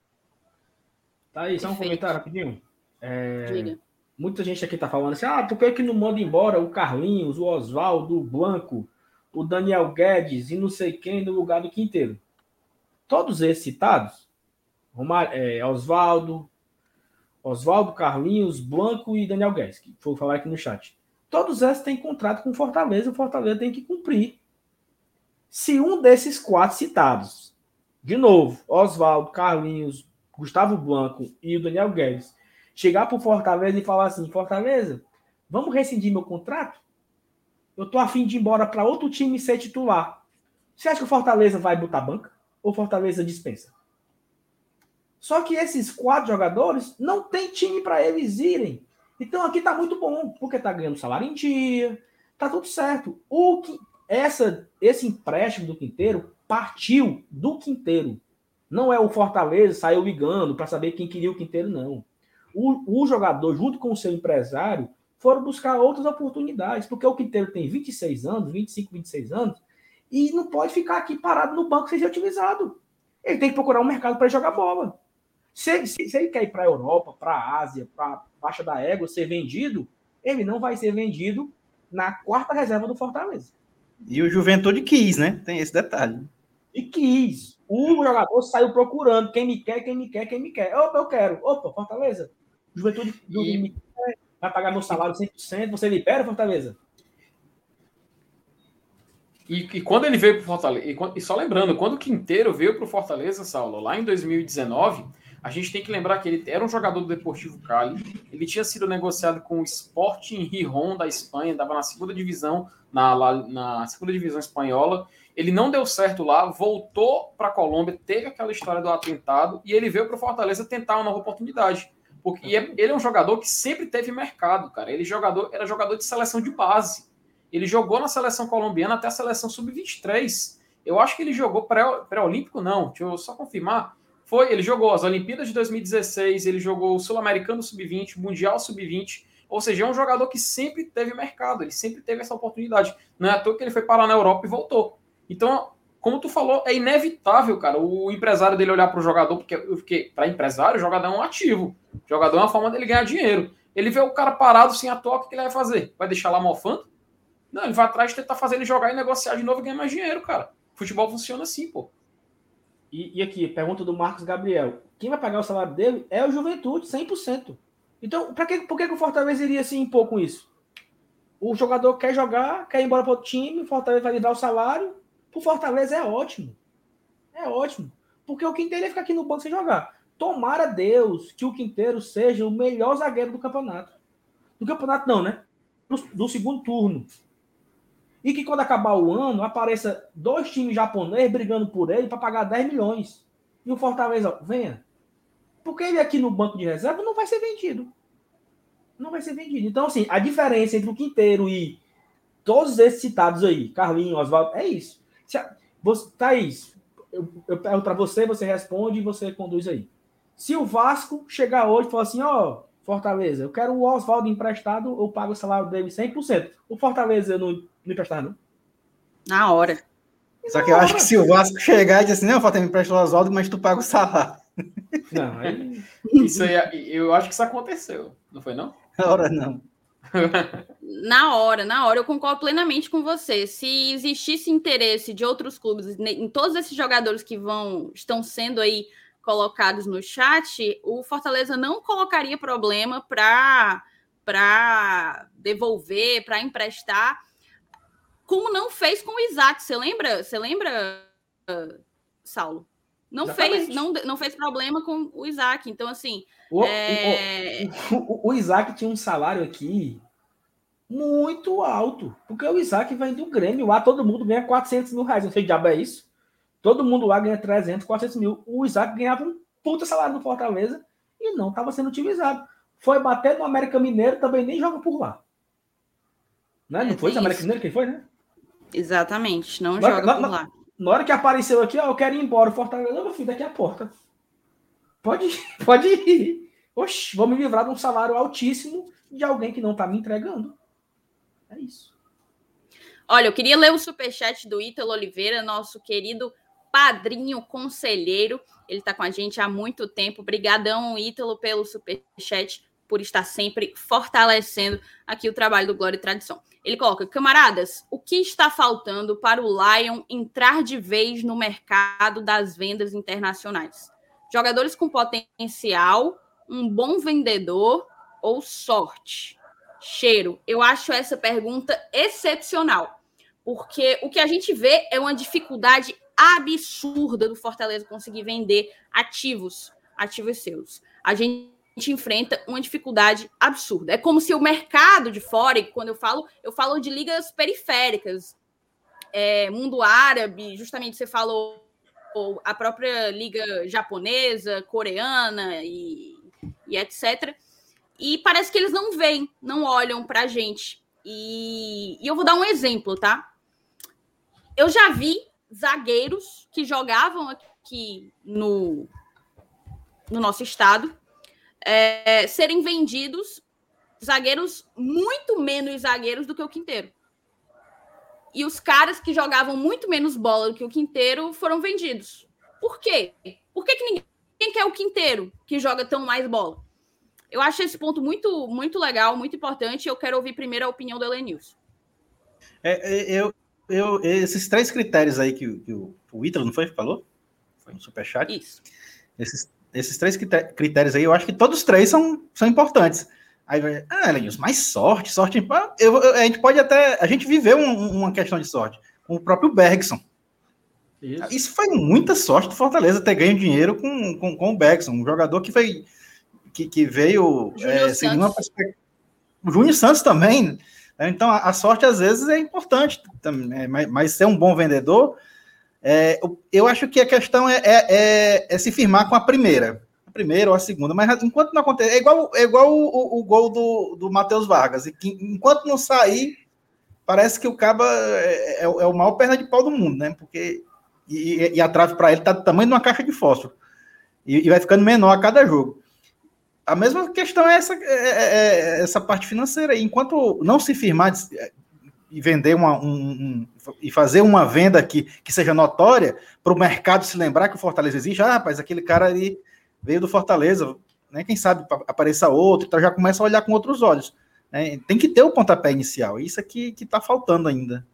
Tá aí, só um comentário rapidinho. É, muita gente aqui tá falando assim, ah, por que, que não manda embora o Carlinhos, o Oswaldo, o Blanco, o Daniel Guedes e não sei quem no lugar do Quinteiro? Todos esses citados, é, Oswaldo, Oswaldo, Carlinhos, Blanco e Daniel Guedes, que foi falar aqui no chat. Todos esses têm contrato com Fortaleza, o Fortaleza tem que cumprir. Se um desses quatro citados, de novo, Oswaldo, Carlinhos, Gustavo Blanco e o Daniel Guedes, chegar para o Fortaleza e falar assim: Fortaleza, vamos rescindir meu contrato? Eu tô afim de ir embora para outro time ser titular. Você acha que o Fortaleza vai botar banca? Ou Fortaleza dispensa? Só que esses quatro jogadores não tem time para eles irem. Então aqui tá muito bom, porque tá ganhando salário em dia, tá tudo certo. O que essa esse empréstimo do Quinteiro partiu do Quinteiro. Não é o Fortaleza saiu ligando para saber quem queria o Quinteiro não. O, o jogador junto com o seu empresário foram buscar outras oportunidades, porque o Quinteiro tem 26 anos, 25, 26 anos, e não pode ficar aqui parado no banco sem ser utilizado. Ele tem que procurar um mercado para jogar bola. Se, se, se, ele quer ir para a Europa, para a Ásia, para baixa da égua, ser vendido, ele não vai ser vendido na quarta reserva do Fortaleza. E o Juventude quis, né? Tem esse detalhe. E quis. O jogador saiu procurando quem me quer, quem me quer, quem me quer. Opa, eu quero. Opa, Fortaleza. Juventude e... vai pagar meu salário 100%. Você libera, Fortaleza? E, e, quando ele veio para o Fortaleza, e, e, só lembrando, quando o Quinteiro veio para o Fortaleza, Saulo, lá em 2019, a gente tem que lembrar que ele era um jogador do Deportivo Cali, ele tinha sido negociado com o Sporting Rijon da Espanha, estava na segunda divisão, na, na segunda divisão espanhola. Ele não deu certo lá, voltou para a Colômbia, teve aquela história do atentado e ele veio para o Fortaleza tentar uma nova oportunidade. Porque é, ele é um jogador que sempre teve mercado, cara. Ele jogador, era jogador de seleção de base. Ele jogou na seleção colombiana até a seleção sub-23. Eu acho que ele jogou pré-olímpico, não. Deixa eu só confirmar. Foi, ele jogou as Olimpíadas de 2016, ele jogou o Sul-Americano Sub-20, Mundial Sub-20. Ou seja, é um jogador que sempre teve mercado, ele sempre teve essa oportunidade. Não é à toa que ele foi parar na Europa e voltou. Então, como tu falou, é inevitável, cara, o empresário dele olhar para o jogador, porque, porque para empresário, o jogador é um ativo. O jogador é uma forma dele ganhar dinheiro. Ele vê o cara parado sem a toca, o que ele vai fazer? Vai deixar lá mofando? Não, ele vai atrás tentar fazer ele jogar e negociar de novo e ganhar mais dinheiro, cara. Futebol funciona assim, pô. E, e, aqui, pergunta do Marcos Gabriel. Quem vai pagar o salário dele é o Juventude, 100%. Então, pra que, por que, que o Fortaleza iria se impor com isso? O jogador quer jogar, quer ir embora para o time, o Fortaleza vai lhe dar o salário. Pro Fortaleza é ótimo. É ótimo. Porque o Quinteiro ia ficar aqui no banco sem jogar. Tomara Deus que o Quinteiro seja o melhor zagueiro do campeonato. Do campeonato, não, né? Do, do segundo turno. E que quando acabar o ano, apareça dois times japoneses brigando por ele para pagar 10 milhões. E o Fortaleza, venha. Porque ele aqui no banco de reserva não vai ser vendido. Não vai ser vendido. Então, assim, a diferença entre o Quinteiro e todos esses citados aí, Carlinhos, Oswaldo, é isso. Você, Thaís, eu, eu pergunto para você, você responde e você conduz aí. Se o Vasco chegar hoje e falar assim, ó, Fortaleza, eu quero o Oswaldo emprestado, eu pago o salário dele 100%. O Fortaleza não me emprestar, não? Na hora. Só que eu acho que se o Vasco chegar e dizer assim, não, falta me emprestar o Oswaldo, mas tu paga o salário. Não, aí... isso aí, eu acho que isso aconteceu, não foi não? Na hora não. na hora, na hora, eu concordo plenamente com você. Se existisse interesse de outros clubes em todos esses jogadores que vão estão sendo aí colocados no chat, o Fortaleza não colocaria problema para para devolver, para emprestar como não fez com o Isaac. Você lembra? Você lembra, Saulo? Não fez, não, não fez problema com o Isaac. Então, assim. O, é... o, o, o, Isaac tinha um salário aqui muito alto. Porque o Isaac vem do Grêmio. Lá todo mundo ganha 400 mil reais. Não sei diabo é isso. Todo mundo lá ganha 300, 400 mil. O Isaac ganhava um puta salário no Fortaleza e não estava sendo utilizado. Foi bater no América Mineiro, também nem joga por lá. Né? Não é, foi o América Mineiro quem foi, né? Exatamente, não na, joga na, por lá. Na hora que apareceu aqui, ó, eu quero ir embora. O Fortaleza, meu filho, daqui a porta. Pode ir, pode ir. Oxi, vou me livrar de um salário altíssimo de alguém que não tá me entregando. É isso. Olha, eu queria ler o superchat do Ítalo Oliveira, nosso querido padrinho conselheiro. Ele está com a gente há muito tempo. Obrigadão, Ítalo, pelo superchat, por estar sempre fortalecendo aqui o trabalho do Glória e Tradição. Ele coloca: camaradas, o que está faltando para o Lion entrar de vez no mercado das vendas internacionais? Jogadores com potencial, um bom vendedor ou sorte? Cheiro, eu acho essa pergunta excepcional, Porque o que a gente vê é uma dificuldade absurda do Fortaleza conseguir vender ativos, ativos seus. A gente enfrenta uma dificuldade absurda. É como se o mercado de fora, quando eu falo, eu falo de ligas periféricas, é, mundo árabe, justamente você falou a própria liga japonesa, coreana e, e etc. E parece que eles não veem, não olham para a gente. E, e eu vou dar um exemplo, tá? Eu já vi zagueiros que jogavam aqui no, no nosso estado é, serem vendidos zagueiros muito menos zagueiros do que o Quinteiro. E os caras que jogavam muito menos bola do que o Quinteiro foram vendidos. Por quê? Por que, que ninguém quer o Quinteiro, que joga tão mais bola? Eu acho esse ponto muito, muito legal, muito importante. Eu quero ouvir primeiro a opinião do Elenilson. É, é, eu, eu, esses três critérios aí que, que o, o Ítalo, não foi? Falou? Foi no superchat? Isso. Esses, esses três critérios aí, eu acho que todos três são, são importantes. Aí vai, ah, Elenilson, mais sorte, sorte. Eu, eu, a gente pode até. A gente viveu um, uma questão de sorte com o próprio Bergson. Isso. Isso foi muita sorte do Fortaleza ter ganho dinheiro com, com, com o Bergson, um jogador que foi que, que veio é, seguindo uma perspectiva. O Júnior Santos também. Né? Então, a, a, sorte às vezes é importante, também, mas, mas ser um bom vendedor. É, eu acho que a questão é, é, é, é se firmar com a primeira a primeira ou a segunda, mas enquanto não acontecer, é igual, é igual o, o, o gol do, do Matheus Vargas, e que, enquanto não sair, parece que o Caba é, é, é, o maior perna de pau do mundo, né? Porque e, e a trave para ele tá do tamanho de uma caixa de fósforo e, e, vai ficando menor a cada jogo. A mesma questão é essa, é, é, é essa parte financeira. Enquanto não se firmar e vender uma, um, um, e fazer uma venda que, que seja notória para o mercado se lembrar que o Fortaleza existe, ah, rapaz, aquele cara ali veio do Fortaleza, né? Quem sabe apareça outro, então já começa a olhar com outros olhos. Né? Tem que ter o pontapé inicial, isso aqui que está faltando ainda.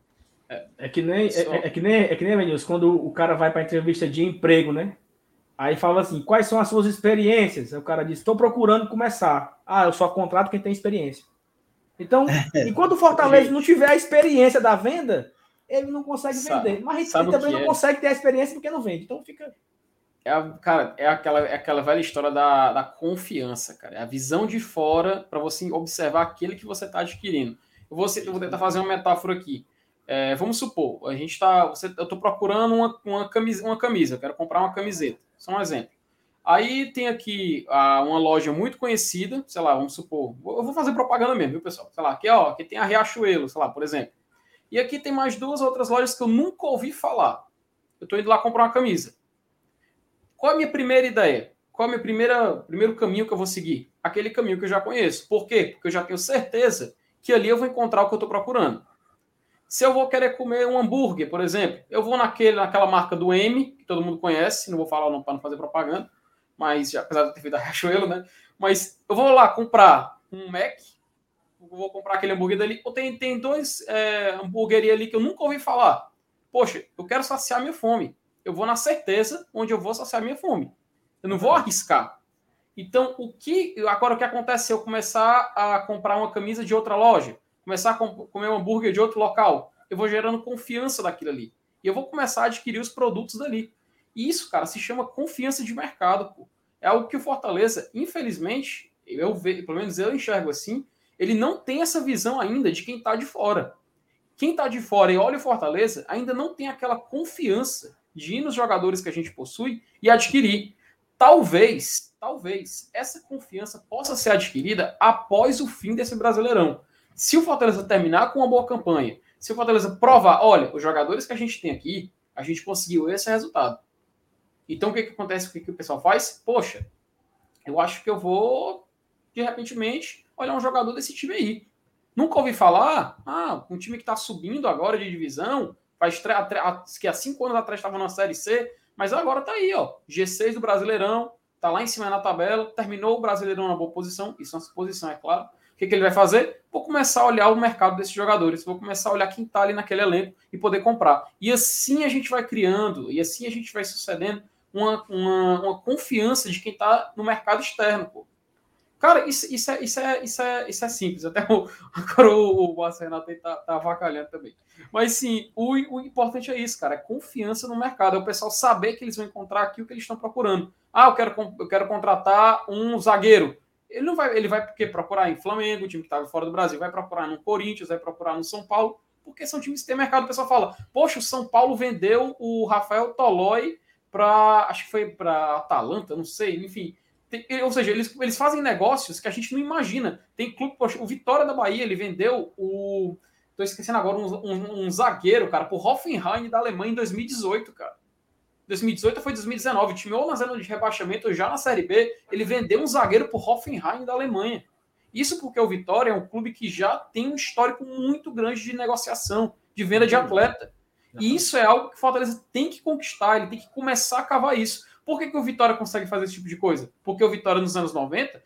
É, é, que nem, é, é, que nem, é que nem, quando o cara vai para entrevista de emprego, né? Aí fala assim: quais são as suas experiências? Aí o cara diz: estou procurando começar. Ah, eu só contrato quem tem experiência. Então, é. enquanto o Fortaleza não tiver a experiência da venda, ele não consegue vender. Mas ele também não é? consegue ter a experiência porque não vende. Então fica. É a, cara, é aquela, é aquela velha história da, da confiança, cara. É a visão de fora para você observar aquele que você está adquirindo. Eu vou, eu vou tentar fazer uma metáfora aqui. É, vamos supor, a gente está. Eu estou procurando uma, uma, camisa, uma camisa, eu quero comprar uma camiseta. Só um exemplo. Aí tem aqui ah, uma loja muito conhecida, sei lá, vamos supor. Eu vou fazer propaganda mesmo, viu, pessoal? Sei lá, aqui, ó, aqui tem a Riachuelo, sei lá, por exemplo. E aqui tem mais duas outras lojas que eu nunca ouvi falar. Eu estou indo lá comprar uma camisa. Qual é a minha primeira ideia? Qual é o meu primeiro caminho que eu vou seguir? Aquele caminho que eu já conheço. Por quê? Porque eu já tenho certeza que ali eu vou encontrar o que eu estou procurando. Se eu vou querer comer um hambúrguer, por exemplo, eu vou naquele, naquela marca do M, que todo mundo conhece, não vou falar não para não fazer propaganda, mas apesar de ter feito a Riachuelo, né? Mas eu vou lá comprar um Mac, vou comprar aquele hambúrguer dali, ou tem, tem dois é, hambúrgueres ali que eu nunca ouvi falar. Poxa, eu quero saciar minha fome eu vou na certeza onde eu vou saciar minha fome. Eu não vou arriscar. Então, o que agora o que acontece se eu começar a comprar uma camisa de outra loja, começar a comer um hambúrguer de outro local, eu vou gerando confiança daquilo ali. E eu vou começar a adquirir os produtos dali. E isso, cara, se chama confiança de mercado. Pô. É algo que o Fortaleza, infelizmente, eu vejo, pelo menos eu enxergo assim, ele não tem essa visão ainda de quem está de fora. Quem está de fora e olha o Fortaleza ainda não tem aquela confiança de ir nos jogadores que a gente possui e adquirir. Talvez, talvez, essa confiança possa ser adquirida após o fim desse Brasileirão. Se o Fortaleza terminar com uma boa campanha, se o Fortaleza provar, olha, os jogadores que a gente tem aqui, a gente conseguiu esse resultado. Então o que, que acontece? O que, que o pessoal faz? Poxa, eu acho que eu vou, de repente, olhar um jogador desse time aí. Nunca ouvi falar, ah, um time que está subindo agora de divisão, Faz que há cinco anos atrás estava na Série C, mas agora está aí, ó. G6 do Brasileirão, está lá em cima na tabela, terminou o Brasileirão na boa posição, isso é uma suposição, é claro. O que, que ele vai fazer? Vou começar a olhar o mercado desses jogadores, vou começar a olhar quem está ali naquele elenco e poder comprar. E assim a gente vai criando, e assim a gente vai sucedendo uma, uma, uma confiança de quem está no mercado externo, pô. Cara, isso, isso, é, isso, é, isso, é, isso é simples. Até o, agora o, o Márcio Renato tá, tá avacalhando também. Mas sim, o, o importante é isso, cara. É confiança no mercado. É o pessoal saber que eles vão encontrar aqui o que eles estão procurando. Ah, eu quero, eu quero contratar um zagueiro. Ele não vai, ele vai porque procurar em Flamengo, o time que estava fora do Brasil, vai procurar no Corinthians, vai procurar no São Paulo, porque são times que têm mercado. O pessoal fala, poxa, o São Paulo vendeu o Rafael Tolói para, acho que foi para Atalanta, não sei, enfim tem, ou seja, eles, eles fazem negócios que a gente não imagina. Tem clube, poxa, o Vitória da Bahia, ele vendeu o. Tô esquecendo agora, um, um, um zagueiro, cara, pro Hoffenheim da Alemanha em 2018, cara. 2018 foi 2019. O time ou na zona de rebaixamento, ou já na Série B, ele vendeu um zagueiro pro Hoffenheim da Alemanha. Isso porque o Vitória é um clube que já tem um histórico muito grande de negociação, de venda de atleta. E isso é algo que o Fortaleza tem que conquistar, ele tem que começar a cavar isso. Por que, que o Vitória consegue fazer esse tipo de coisa? Porque o Vitória, nos anos 90,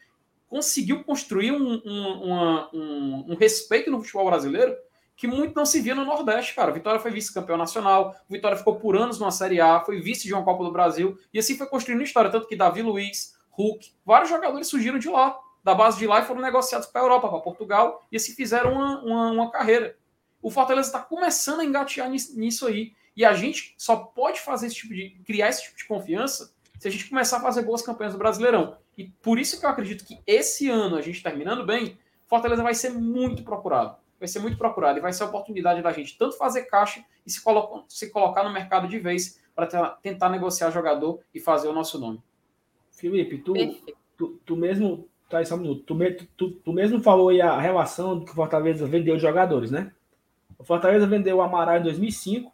conseguiu construir um, um, um, um respeito no futebol brasileiro que muito não se via no Nordeste, cara. Vitória foi vice-campeão nacional, Vitória ficou por anos numa Série A, foi vice de uma Copa do Brasil, e assim foi construindo história. Tanto que Davi Luiz, Hulk, vários jogadores surgiram de lá, da base de lá e foram negociados para a Europa, para Portugal, e assim fizeram uma, uma, uma carreira. O Fortaleza está começando a engatear nisso aí. E a gente só pode fazer esse tipo de criar esse tipo de confiança se a gente começar a fazer boas campanhas no Brasileirão. E por isso que eu acredito que esse ano, a gente terminando bem, Fortaleza vai ser muito procurado. Vai ser muito procurado e vai ser a oportunidade da gente tanto fazer caixa e se, colocar, se colocar no mercado de vez para tentar negociar jogador e fazer o nosso nome. Felipe, tu, tu, tu mesmo. Tá, só um minuto. Tu, tu, tu mesmo falou aí a relação que o Fortaleza vendeu os jogadores, né? O Fortaleza vendeu o Amaral em 2005,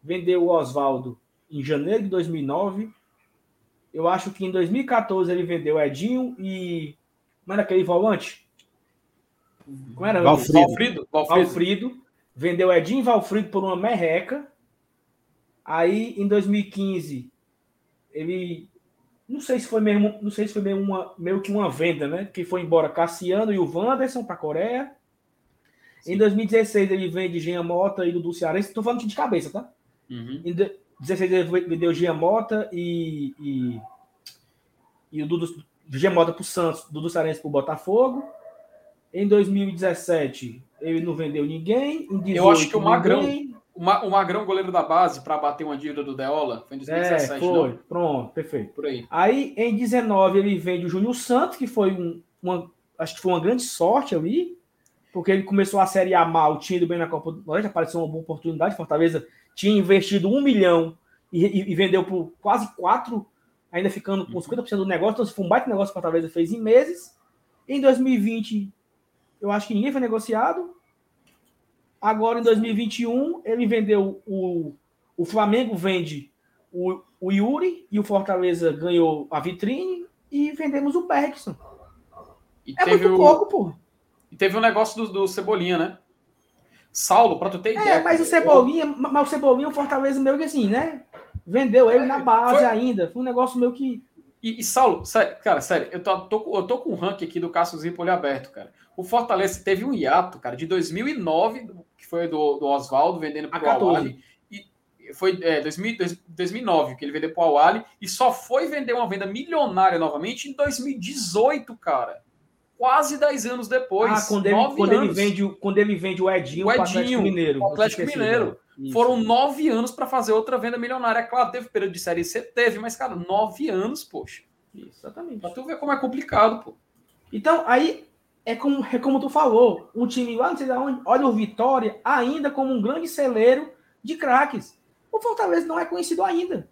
vendeu o Oswaldo em janeiro de 2009. Eu acho que em 2014 ele vendeu Edinho e. Como era aquele volante? Como era? Valfrido. Valfrido. Valfrido. Valfrido. Vendeu Edinho e Valfrido por uma merreca. Aí em 2015 ele não sei se foi mesmo, não sei se foi meio, uma, meio que uma venda, né? Que foi embora Cassiano e o Wanderson para a Coreia. Sim. Em 2016 ele vende Jean Mota e Dudu Cearense. Estou falando de cabeça, tá? Uhum. Em 16 ele vendeu Gia Mota e, e, e o Dudu Gia Mota para o Santos, Dudu Sarense para o Botafogo. Em 2017 ele não vendeu ninguém. Em 18, Eu acho que o Magrão, o, o Magrão, goleiro da base, para bater uma dívida do Deola, foi em 2017. É, foi. Não? Pronto, perfeito. Por aí. Aí em 19 ele vende o Júnior Santos, que foi um, uma, acho que foi uma grande sorte ali, porque ele começou a Série A mal, tinha ido bem na Copa do Nordeste, apareceu uma boa oportunidade. Fortaleza tinha investido um milhão e, e, e vendeu por quase quatro, ainda ficando com 50% uhum. do negócio. Então, se foi um baita negócio que Fortaleza fez em meses. Em 2020, eu acho que ninguém foi negociado. Agora, em 2021, ele vendeu o, o Flamengo vende o, o Yuri e o Fortaleza ganhou a vitrine e vendemos o Bergson. é muito o... pouco, pô. E teve um negócio do, do Cebolinha, né? Saulo, para tu ter é, ideia. É, mas o Cebolinha, eu... mas o Cebolinha, o Fortaleza meio que assim, né? Vendeu ele na base Foi... ainda. Foi um negócio meio que. E, e Saulo, sério, cara, sério, eu tô, tô, eu tô com o ranking aqui do Cássio Zipoli aberto, cara. O Fortaleza teve um hiato, cara, de 2009, que foi do, do Oswaldo vendendo pro Awali. E foi é, 2000, 2009 que ele vendeu pro Awali. E só foi vender uma venda milionária novamente em 2018, cara quase 10 anos depois. Ah, quando, ele, quando ele, vende, quando ele vende o Edinho, o Edinho Atlético Mineiro. O Atlético Mineiro. Isso. Foram nove anos para fazer outra venda milionária. Claro, teve período de série C, teve, mas, cara, nove anos, poxa. Exatamente. Pra tu ver como é complicado, pô. Então, aí é como, é como tu falou, um time lá não sei de onde, olha o Vitória ainda como um grande celeiro de craques. O Fortaleza não é conhecido ainda.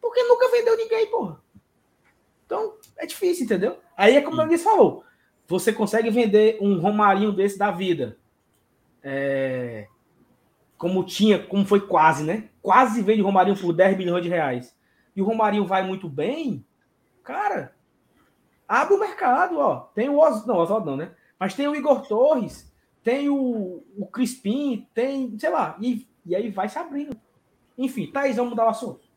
Porque nunca vendeu ninguém, porra. Então, é difícil, entendeu? Aí é como o Luiz falou você consegue vender um Romarinho desse da vida. É, como tinha, como foi quase, né? Quase vende Romarinho por 10 milhões de reais. E o Romarinho vai muito bem, cara. Abre o mercado, ó. Tem o Os... não, Oswaldo não, né? Mas tem o Igor Torres, tem o, o Crispim, tem, sei lá, e, e aí vai se abrindo. Enfim, Thaís, vamos mudar o assunto.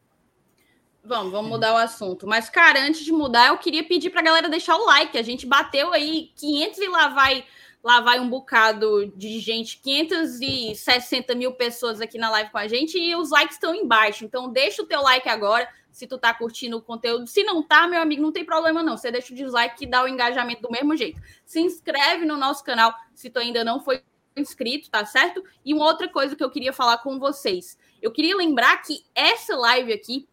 Vamos, vamos mudar o assunto. Mas, cara, antes de mudar, eu queria pedir para a galera deixar o like. A gente bateu aí 500 e lá vai, lá vai um bocado de gente, 560 mil pessoas aqui na live com a gente e os likes estão embaixo. Então, deixa o teu like agora. se tu tá curtindo o conteúdo. Se não tá, meu amigo, não tem problema não. Você deixa o dislike que dá o engajamento do mesmo jeito. Se inscreve no nosso canal se tu ainda não foi inscrito, tá certo? E uma outra coisa que eu queria falar com vocês. Eu queria lembrar que essa live aqui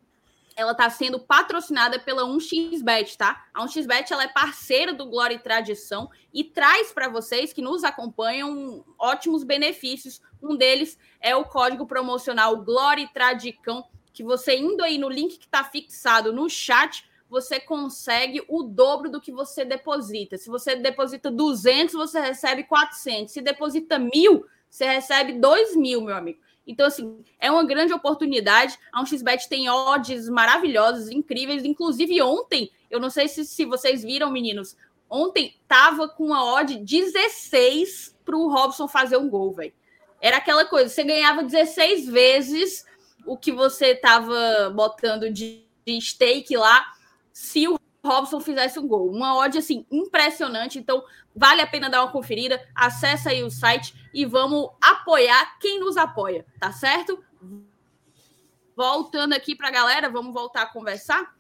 ela está sendo patrocinada pela 1xBet, tá? A 1xBet ela é parceira do Glória e Tradição e traz para vocês que nos acompanham ótimos benefícios. Um deles é o código promocional Glória e Tradicão, que você indo aí no link que está fixado no chat, você consegue o dobro do que você deposita. Se você deposita 200, você recebe 400. Se deposita mil, você recebe 2 mil, meu amigo. Então, assim, é uma grande oportunidade. A 1xBet tem odds maravilhosas, incríveis. Inclusive, ontem, eu não sei se, se vocês viram, meninos, ontem tava com uma odd 16 para o Robson fazer um gol, velho. Era aquela coisa, você ganhava 16 vezes o que você tava botando de, de stake lá, se o Robson fizesse um gol. Uma odd, assim, impressionante. Então, vale a pena dar uma conferida. Acesse aí o site e vamos apoiar quem nos apoia, tá certo? Voltando aqui para a galera, vamos voltar a conversar.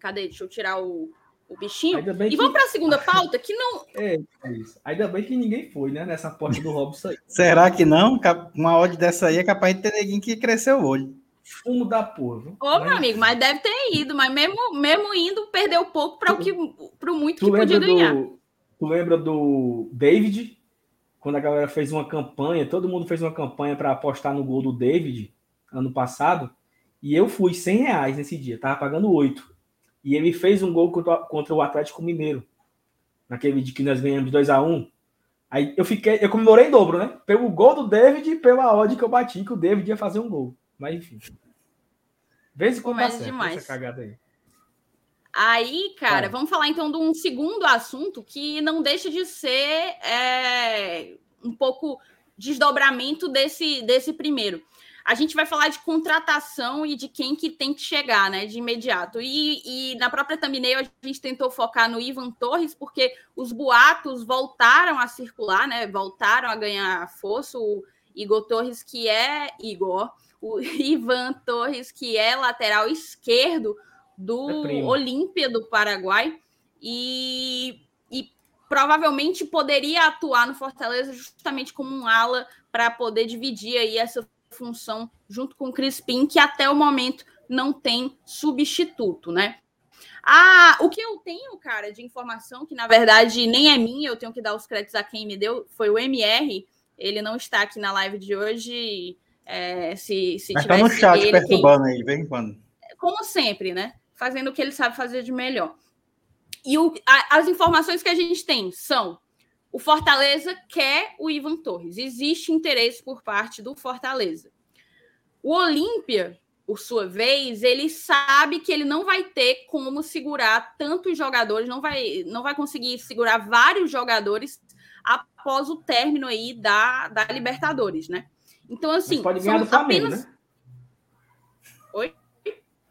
Cadê? Deixa eu tirar o, o bichinho. E que... vamos para a segunda pauta, que não. É, é, isso. Ainda bem que ninguém foi, né? Nessa porta do Robson aí. Será que não? Uma odd dessa aí é capaz de ter ninguém que cresceu o olho. Fumo da porra. Ô, mas... meu amigo, mas deve ter ido, mas mesmo, mesmo indo, perdeu pouco para o que para o muito que podia ganhar. Do, tu lembra do David? Quando a galera fez uma campanha, todo mundo fez uma campanha para apostar no gol do David ano passado, e eu fui 100 reais nesse dia, tava pagando 8. E ele fez um gol contra, contra o Atlético Mineiro, naquele dia que nós ganhamos 2 a 1 Aí eu fiquei, eu comemorei em dobro, né? Pelo gol do David e pela odd que eu bati, que o David ia fazer um gol. Mas enfim. Vez em quando certo demais. essa cagada aí. Aí, cara, vamos falar então de um segundo assunto que não deixa de ser é, um pouco desdobramento desse, desse primeiro. A gente vai falar de contratação e de quem que tem que chegar, né, de imediato. E, e na própria thumbnail a gente tentou focar no Ivan Torres, porque os boatos voltaram a circular, né, voltaram a ganhar força. O Igor Torres, que é Igor, o Ivan Torres, que é lateral esquerdo do é Olímpia do Paraguai, e, e provavelmente poderia atuar no Fortaleza justamente como um ala para poder dividir aí essa função junto com o Crispim, que até o momento não tem substituto, né? Ah, o que eu tenho, cara, de informação, que na verdade nem é minha, eu tenho que dar os créditos a quem me deu, foi o MR. Ele não está aqui na live de hoje. É, se, se Mas tá no chat ele, perturbando quem... aí, vem quando. Como sempre, né? Fazendo o que ele sabe fazer de melhor. E o, a, as informações que a gente tem são: o Fortaleza quer o Ivan Torres, existe interesse por parte do Fortaleza. O Olímpia, por sua vez, ele sabe que ele não vai ter como segurar tantos jogadores, não vai, não vai conseguir segurar vários jogadores após o término aí da, da Libertadores, né? Então, assim. Mas pode ganhar do Flamengo, apenas... né? Oi?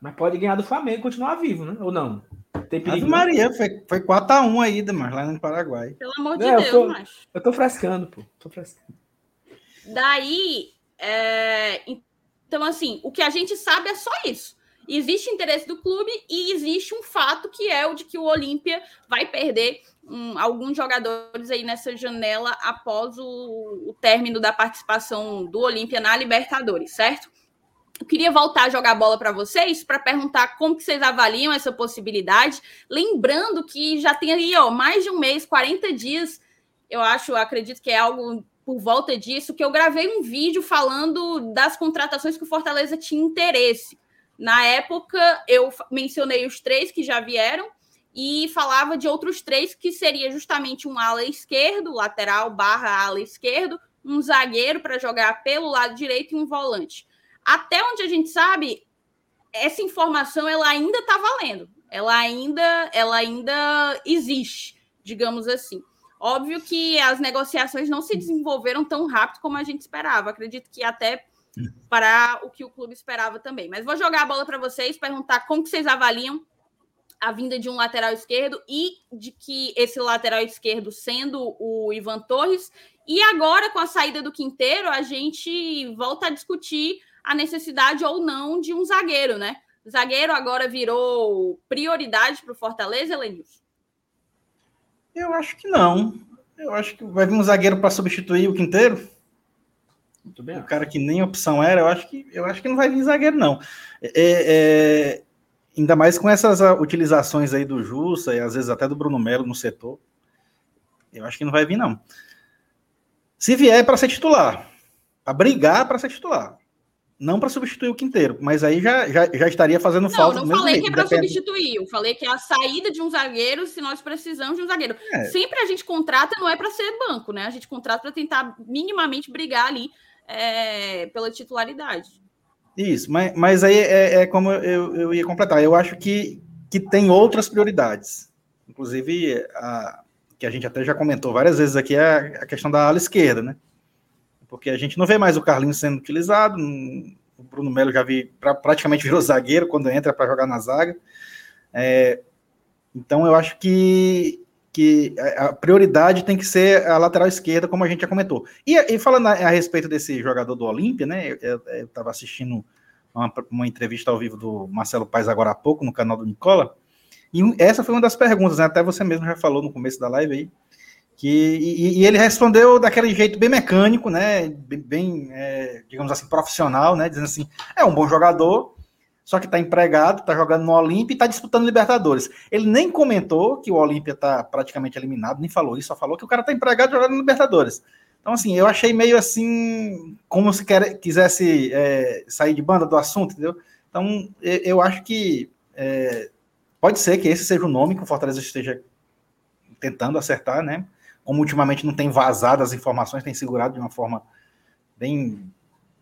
Mas pode ganhar do Flamengo e continuar vivo, né? Ou não? Tem perigo. Maria, foi, foi 4x1 ainda, mas lá no Paraguai. Pelo amor de Deus, eu tô, macho. Eu tô frescando, pô. Tô frescando. Daí, é... então, assim, o que a gente sabe é só isso. Existe interesse do clube e existe um fato que é o de que o Olímpia vai perder um, alguns jogadores aí nessa janela após o, o término da participação do Olímpia na Libertadores, certo? Eu queria voltar a jogar bola para vocês para perguntar como que vocês avaliam essa possibilidade, lembrando que já tem aí ó, mais de um mês, 40 dias, eu acho, acredito que é algo por volta disso, que eu gravei um vídeo falando das contratações que o Fortaleza tinha interesse. Na época, eu mencionei os três que já vieram, e falava de outros três, que seria justamente um ala esquerdo, lateral barra ala esquerdo, um zagueiro para jogar pelo lado direito e um volante. Até onde a gente sabe, essa informação ela ainda está valendo, ela ainda, ela ainda existe, digamos assim. Óbvio que as negociações não se desenvolveram tão rápido como a gente esperava. Acredito que até para o que o clube esperava também. Mas vou jogar a bola para vocês, perguntar como que vocês avaliam a vinda de um lateral esquerdo e de que esse lateral esquerdo sendo o Ivan Torres. E agora, com a saída do Quinteiro, a gente volta a discutir a necessidade ou não de um zagueiro, né? Zagueiro agora virou prioridade para o Fortaleza, Lenilson? Eu acho que não. Eu acho que vai vir um zagueiro para substituir o Quinteiro. Muito bem. O cara que nem opção era, eu acho que, eu acho que não vai vir zagueiro, não. É, é, ainda mais com essas utilizações aí do Jussa e às vezes até do Bruno Melo no setor. Eu acho que não vai vir, não. Se vier é para ser titular, para brigar para ser titular. Não para substituir o Quinteiro, mas aí já, já, já estaria fazendo não, falta. Não, não falei que é para substituir, eu falei que é a saída de um zagueiro se nós precisamos de um zagueiro. É. Sempre a gente contrata, não é para ser banco, né? A gente contrata para tentar minimamente brigar ali é, pela titularidade. Isso, mas, mas aí é, é como eu, eu ia completar. Eu acho que, que tem outras prioridades. Inclusive, a, que a gente até já comentou várias vezes aqui, é a questão da ala esquerda, né? Porque a gente não vê mais o Carlinhos sendo utilizado, o Bruno Melo já vi, pra, praticamente virou zagueiro quando entra para jogar na zaga. É, então eu acho que que a prioridade tem que ser a lateral esquerda, como a gente já comentou. E, e falando a, a, respeito desse jogador do Olímpia, né? Eu estava assistindo uma, uma, entrevista ao vivo do Marcelo Paes agora há pouco no canal do Nicola. E essa foi uma das perguntas, né? Até você mesmo já falou no começo da live aí. Que, e, e ele respondeu daquele jeito bem mecânico, né? Bem, bem é, digamos assim, profissional, né? Dizendo assim: é um bom jogador, só que está empregado, está jogando no Olímpia e está disputando Libertadores. Ele nem comentou que o Olímpia está praticamente eliminado, nem falou isso, só falou que o cara está empregado jogando no Libertadores. Então, assim, eu achei meio assim, como se quer, quisesse é, sair de banda do assunto, entendeu? Então, eu acho que é, pode ser que esse seja o nome que o Fortaleza esteja tentando acertar, né? Como ultimamente não tem vazado as informações, tem segurado de uma forma bem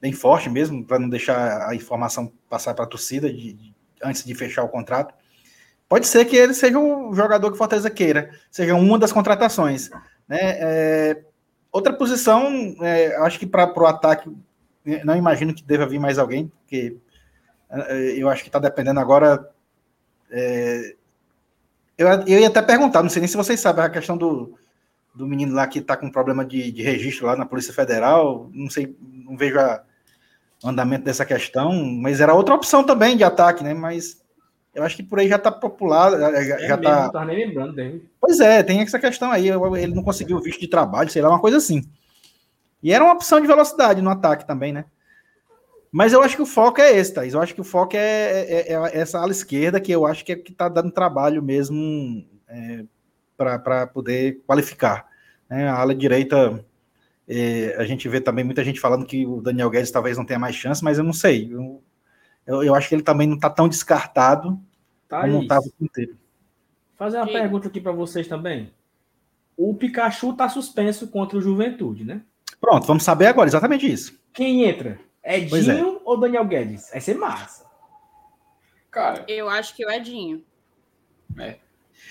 bem forte mesmo, para não deixar a informação passar para a torcida de, de, antes de fechar o contrato. Pode ser que ele seja o jogador que Fortaleza queira, seja uma das contratações. Né? É, outra posição, é, acho que para o ataque, não imagino que deva vir mais alguém, porque é, eu acho que está dependendo agora. É, eu, eu ia até perguntar, não sei nem se vocês sabem a questão do, do menino lá que está com problema de, de registro lá na Polícia Federal, não sei, não vejo a, andamento dessa questão, mas era outra opção também de ataque, né? Mas eu acho que por aí já está popular, já, é já mesmo, tá. nem lembrando dele. Pois é, tem essa questão aí. Ele não conseguiu visto de trabalho, sei lá, uma coisa assim. E era uma opção de velocidade no ataque também, né? Mas eu acho que o foco é esse, Thaís. Eu acho que o foco é, é, é essa ala esquerda, que eu acho que é que está dando trabalho mesmo é, para poder qualificar. Né? A ala direita é, a gente vê também muita gente falando que o Daniel Guedes talvez não tenha mais chance, mas eu não sei. Eu, eu, eu acho que ele também não está tão descartado tá como estava o inteiro. Fazer uma pergunta aqui para vocês também. O Pikachu está suspenso contra o Juventude, né? Pronto, vamos saber agora exatamente isso. Quem entra? Edinho é. ou Daniel Guedes? Vai ser massa. Cara, eu acho que o Edinho. É.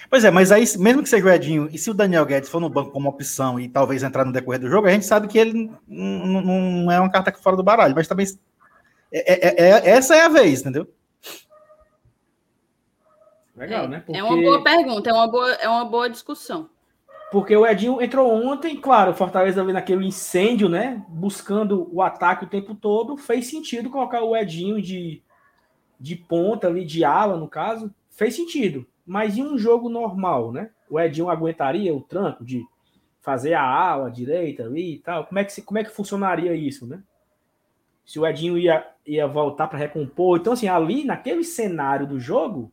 Pois é, mas aí, mesmo que seja o Edinho, e se o Daniel Guedes for no banco como opção e talvez entrar no decorrer do jogo, a gente sabe que ele não é uma carta fora do baralho, mas também. É, é, é, essa é a vez, entendeu? Legal, né? Porque... É uma boa pergunta, é uma boa, é uma boa discussão. Porque o Edinho entrou ontem, claro, o Fortaleza ali naquele incêndio, né? Buscando o ataque o tempo todo, fez sentido colocar o Edinho de, de ponta ali, de ala, no caso, fez sentido. Mas em um jogo normal, né? O Edinho aguentaria o tranco de fazer a ala direita ali e tal? Como é que, como é que funcionaria isso, né? Se o Edinho ia, ia voltar para recompor. Então, assim, ali, naquele cenário do jogo,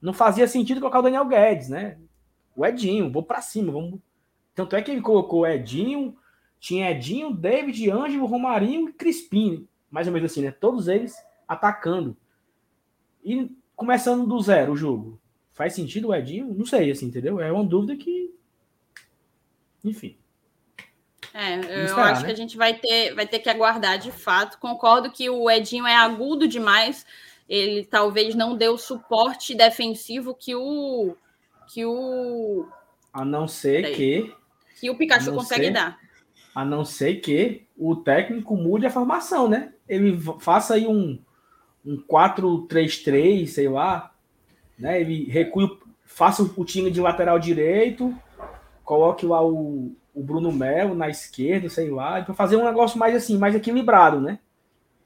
não fazia sentido colocar o Daniel Guedes, né? O Edinho, vou para cima, vamos. Tanto é que ele colocou Edinho, tinha Edinho, David, Ângelo, Romarinho e Crispim, mais ou menos assim, né? Todos eles atacando. E começando do zero o jogo. Faz sentido o Edinho? Não sei, assim, entendeu? É uma dúvida que. Enfim. É, eu esperar, acho né? que a gente vai ter, vai ter que aguardar de fato. Concordo que o Edinho é agudo demais. Ele talvez não dê o suporte defensivo que o. que o. A não ser que. Que o Pikachu consegue ser, dar. A não ser que o técnico mude a formação, né? Ele faça aí um, um 4-3-3, sei lá, né? Ele faça o time de lateral direito, coloque lá o, o Bruno Melo na esquerda, sei lá, para fazer um negócio mais assim, mais equilibrado, né?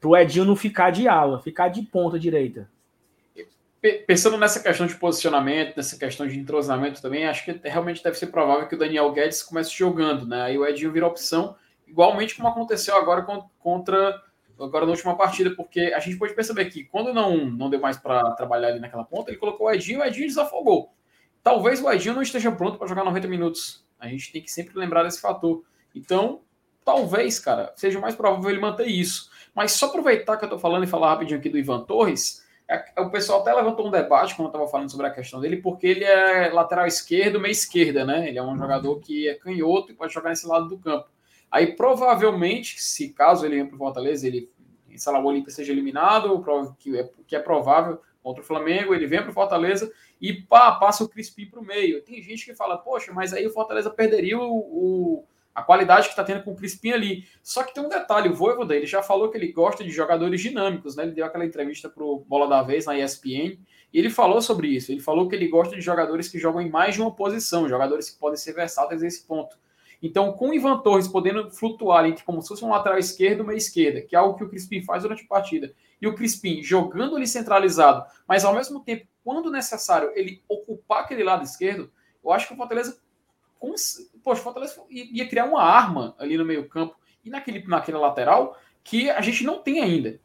Para o Edinho não ficar de ala, ficar de ponta direita. pensando nessa questão de posicionamento, nessa questão de entrosamento também, acho que realmente deve ser provável que o Daniel Guedes comece jogando, né? Aí o Edinho vira opção, igualmente como aconteceu agora contra agora na última partida, porque a gente pode perceber que quando não, não deu mais para trabalhar ali naquela ponta, ele colocou o Edinho e o Edinho desafogou. Talvez o Edinho não esteja pronto para jogar 90 minutos. A gente tem que sempre lembrar desse fator. Então, talvez, cara, seja mais provável ele manter isso. Mas só aproveitar que eu estou falando e falar rapidinho aqui do Ivan Torres, é, o pessoal até levantou um debate quando eu estava falando sobre a questão dele, porque ele é lateral esquerdo, meia esquerda, né? Ele é um jogador que é canhoto e pode jogar nesse lado do campo. Aí provavelmente, se caso ele venha para o Fortaleza, ele, sei lá, o Olímpia seja eliminado, que é, que é provável contra o Flamengo, ele vem para o Fortaleza e pá, passa o Crispim para o meio. Tem gente que fala, poxa, mas aí o Fortaleza perderia o, o a qualidade que está tendo com o Crispim ali. Só que tem um detalhe, o Voivoda, ele já falou que ele gosta de jogadores dinâmicos, né? Ele deu aquela entrevista para o Bola da Vez na ESPN, e ele falou sobre isso. Ele falou que ele gosta de jogadores que jogam em mais de uma posição, jogadores que podem ser versáteis nesse ponto. Então, com o Ivan Torres podendo flutuar entre como se fosse um lateral esquerdo e uma esquerda, que é algo que o Crispim faz durante a partida, e o Crispim jogando ali centralizado, mas ao mesmo tempo, quando necessário, ele ocupar aquele lado esquerdo, eu acho que o Fortaleza com, poxa, o Fortaleza ia criar uma arma ali no meio-campo e naquele, naquele lateral que a gente não tem ainda.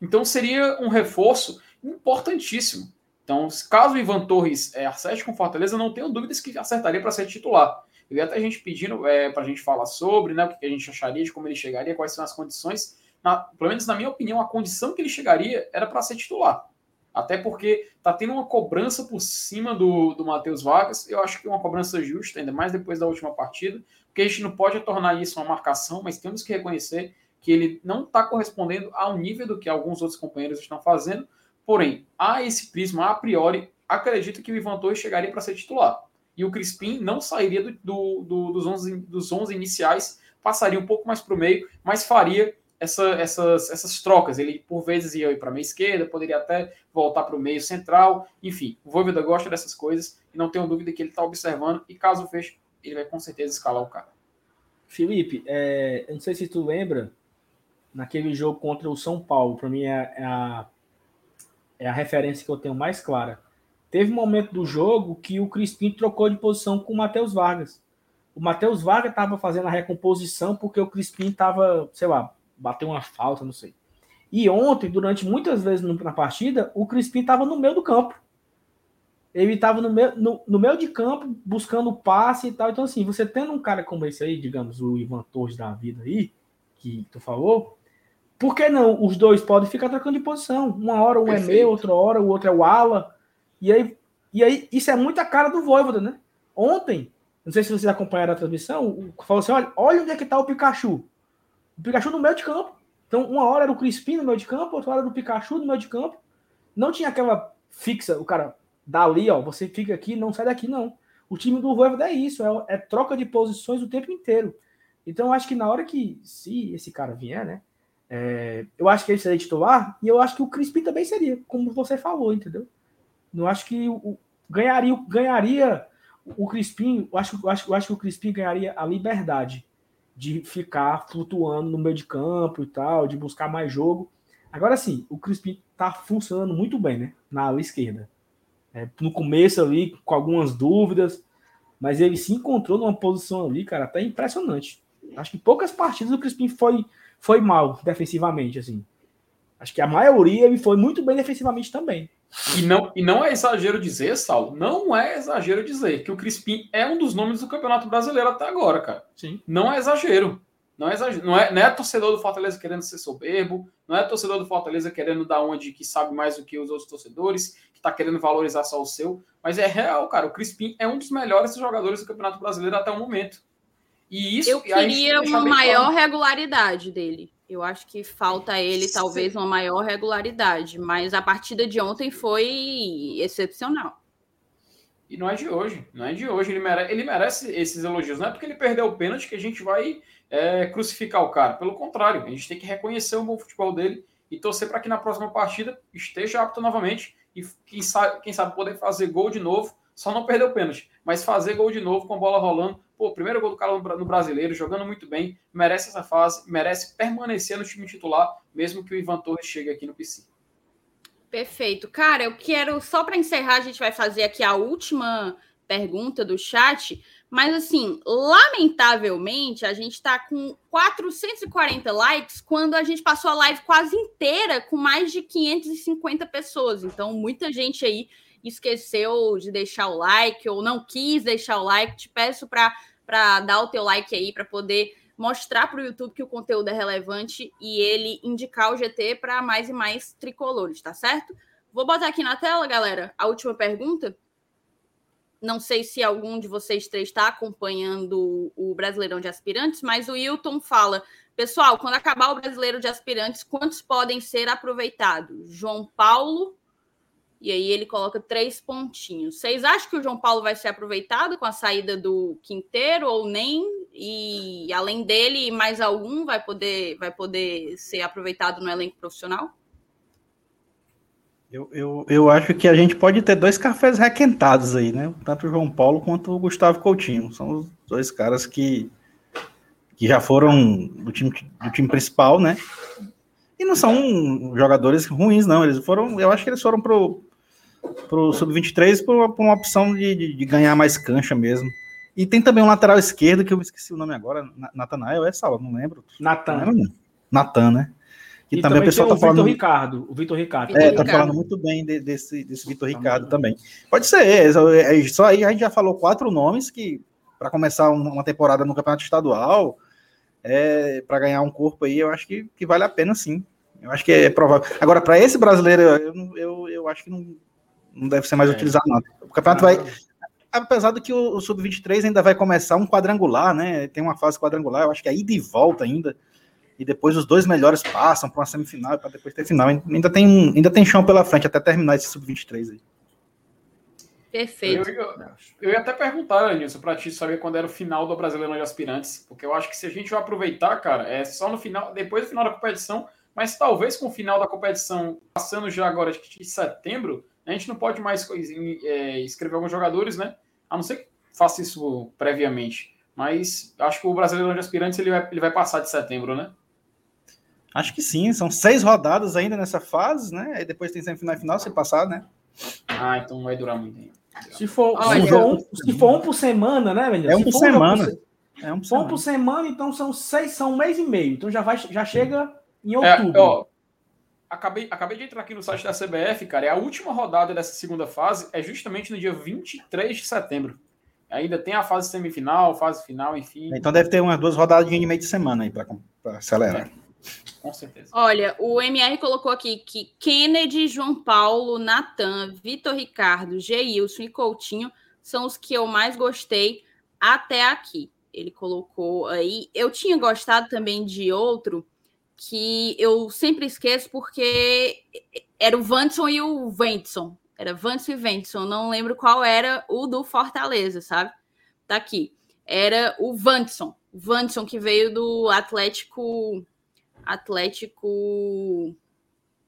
Então seria um reforço importantíssimo. Então, caso o Ivan Torres é, acerte com Fortaleza, não tenho dúvidas que acertaria para ser titular. Eu vi até gente pedindo é, para a gente falar sobre né, o que a gente acharia, de como ele chegaria, quais são as condições. Na, pelo menos na minha opinião, a condição que ele chegaria era para ser titular. Até porque tá tendo uma cobrança por cima do, do Matheus Vargas. Eu acho que é uma cobrança justa, ainda mais depois da última partida, porque a gente não pode tornar isso uma marcação, mas temos que reconhecer que ele não está correspondendo ao nível do que alguns outros companheiros estão fazendo. Porém, a esse prisma, a priori, acredito que o Ivan Torres chegaria para ser titular. E o Crispim não sairia do, do, do, dos, 11, dos 11 iniciais, passaria um pouco mais para o meio, mas faria essa, essas, essas trocas. Ele, por vezes, ia para a meia esquerda, poderia até voltar para o meio central. Enfim, o Voivoda gosta dessas coisas e não tenho dúvida que ele está observando. E caso feche, ele vai com certeza escalar o cara. Felipe, é, eu não sei se tu lembra, naquele jogo contra o São Paulo, para mim é, é, a, é a referência que eu tenho mais clara. Teve um momento do jogo que o Crispim trocou de posição com o Matheus Vargas. O Matheus Vargas estava fazendo a recomposição porque o Crispim estava, sei lá, bateu uma falta, não sei. E ontem, durante muitas vezes na partida, o Crispim estava no meio do campo. Ele estava no meio, no, no meio de campo, buscando passe e tal. Então, assim, você tendo um cara como esse aí, digamos, o Ivan Torres da vida aí, que tu falou, por que não? Os dois podem ficar trocando de posição. Uma hora um Perfeito. é meu, outra hora o outro é o ala. E aí, e aí, isso é muita cara do Voivoda, né? Ontem, não sei se vocês acompanharam a transmissão, falou assim: olha, olha onde é que tá o Pikachu. O Pikachu no meio de campo. Então, uma hora era o Crispim no meio de campo, outra hora era o Pikachu no meio de campo. Não tinha aquela fixa, o cara dali, ó, você fica aqui, não sai daqui, não. O time do Voivoda é isso, é, é, troca de posições o tempo inteiro. Então, eu acho que na hora que, se esse cara vier, né, é, eu acho que ele seria titular, e eu acho que o Crispim também seria, como você falou, entendeu? Não acho que o, ganharia, ganharia o Crispim, eu acho, eu acho, eu acho que o Crispim ganharia a liberdade de ficar flutuando no meio de campo e tal, de buscar mais jogo. Agora sim, o Crispim tá funcionando muito bem, né? Na ala esquerda. É, no começo ali, com algumas dúvidas, mas ele se encontrou numa posição ali, cara, até impressionante. Acho que poucas partidas o Crispim foi, foi mal defensivamente, assim. Acho que a maioria ele foi muito bem defensivamente também. E não, e não é exagero dizer, Saulo, não é exagero dizer que o Crispim é um dos nomes do Campeonato Brasileiro até agora, cara. Sim. Não é exagero. Não é, exagero. Não, é, não é torcedor do Fortaleza querendo ser soberbo, não é torcedor do Fortaleza querendo dar onde que sabe mais do que os outros torcedores, que tá querendo valorizar só o seu, mas é real, cara. O Crispim é um dos melhores jogadores do Campeonato Brasileiro até o momento. E isso. Eu queria uma maior claro. regularidade dele. Eu acho que falta a ele talvez uma maior regularidade, mas a partida de ontem foi excepcional. E não é de hoje, não é de hoje. Ele merece, ele merece esses elogios. Não é porque ele perdeu o pênalti que a gente vai é, crucificar o cara. Pelo contrário, a gente tem que reconhecer o bom futebol dele e torcer para que na próxima partida esteja apto novamente e quem sabe, quem sabe poder fazer gol de novo. Só não perder o pênalti, mas fazer gol de novo com a bola rolando Pô, primeiro gol do cara no brasileiro, jogando muito bem, merece essa fase, merece permanecer no time titular, mesmo que o Ivan Torres chegue aqui no PC. Perfeito. Cara, eu quero, só para encerrar, a gente vai fazer aqui a última pergunta do chat. Mas, assim, lamentavelmente, a gente está com 440 likes quando a gente passou a live quase inteira com mais de 550 pessoas. Então, muita gente aí esqueceu de deixar o like ou não quis deixar o like. Te peço para dar o teu like aí, para poder mostrar para o YouTube que o conteúdo é relevante e ele indicar o GT para mais e mais tricolores, tá certo? Vou botar aqui na tela, galera, a última pergunta não sei se algum de vocês três está acompanhando o Brasileirão de Aspirantes, mas o Wilton fala: pessoal, quando acabar o Brasileiro de Aspirantes, quantos podem ser aproveitados? João Paulo, e aí ele coloca três pontinhos. Vocês acham que o João Paulo vai ser aproveitado com a saída do Quinteiro ou nem? E além dele, mais algum vai poder, vai poder ser aproveitado no elenco profissional? Eu, eu, eu acho que a gente pode ter dois cafés requentados aí, né? Tanto o João Paulo quanto o Gustavo Coutinho. São os dois caras que, que já foram do time, do time principal, né? E não são jogadores ruins, não. Eles foram, eu acho que eles foram pro, pro Sub-23 por, por, uma opção de, de, de, ganhar mais cancha mesmo. E tem também um lateral esquerdo, que eu esqueci o nome agora, Natanael, é Sala, não lembro. Natan. Natan, né? Que e também, também o pessoal tá falando. Ricardo, o Vitor Ricardo. É, tá falando muito bem de, desse, desse Vitor Ricardo também. Pode ser, é, é, só aí a gente já falou quatro nomes que, para começar uma temporada no campeonato estadual, é, para ganhar um corpo aí, eu acho que, que vale a pena sim. Eu acho que é provável. Agora, para esse brasileiro, eu, eu, eu acho que não, não deve ser mais é. utilizado, não. O campeonato ah, vai. Apesar do que o, o Sub-23 ainda vai começar um quadrangular, né? Tem uma fase quadrangular, eu acho que é ida e volta ainda e depois os dois melhores passam para uma semifinal para depois ter final. Ainda tem, ainda tem chão pela frente até terminar esse sub-23 aí. Perfeito. Eu, eu, eu, ia até perguntar, Anilson, para ti saber quando era o final do Brasileiro de Aspirantes, porque eu acho que se a gente vai aproveitar, cara, é só no final, depois do final da competição, mas talvez com o final da competição passando já agora de setembro, a gente não pode mais é, escrever alguns jogadores, né? A não ser que faça isso previamente. Mas acho que o Brasileiro de Aspirantes ele vai, ele vai passar de setembro, né? Acho que sim, são seis rodadas ainda nessa fase, né? Aí depois tem semifinal e final, se passar, né? Ah, então vai durar muito tempo. Se for, se, for um, se for um por semana, né, velho? É um por semana. Por, é um por semana. Um por semana, então são seis, são um mês e meio. Então já vai, já chega em é, outubro. É, ó, acabei, acabei de entrar aqui no site da CBF, cara. E a última rodada dessa segunda fase é justamente no dia 23 de setembro. Ainda tem a fase semifinal, fase final, enfim. Então deve ter umas duas rodadas de meio de semana aí para acelerar. É. Com certeza. Olha, o MR colocou aqui que Kennedy, João Paulo, Natan, Vitor Ricardo, Geilson e Coutinho são os que eu mais gostei até aqui. Ele colocou aí. Eu tinha gostado também de outro que eu sempre esqueço porque era o Vanson e o Ventson. Era Vanson e Ventson. Não lembro qual era o do Fortaleza, sabe? Tá aqui. Era o Vanson. Vanson que veio do Atlético Atlético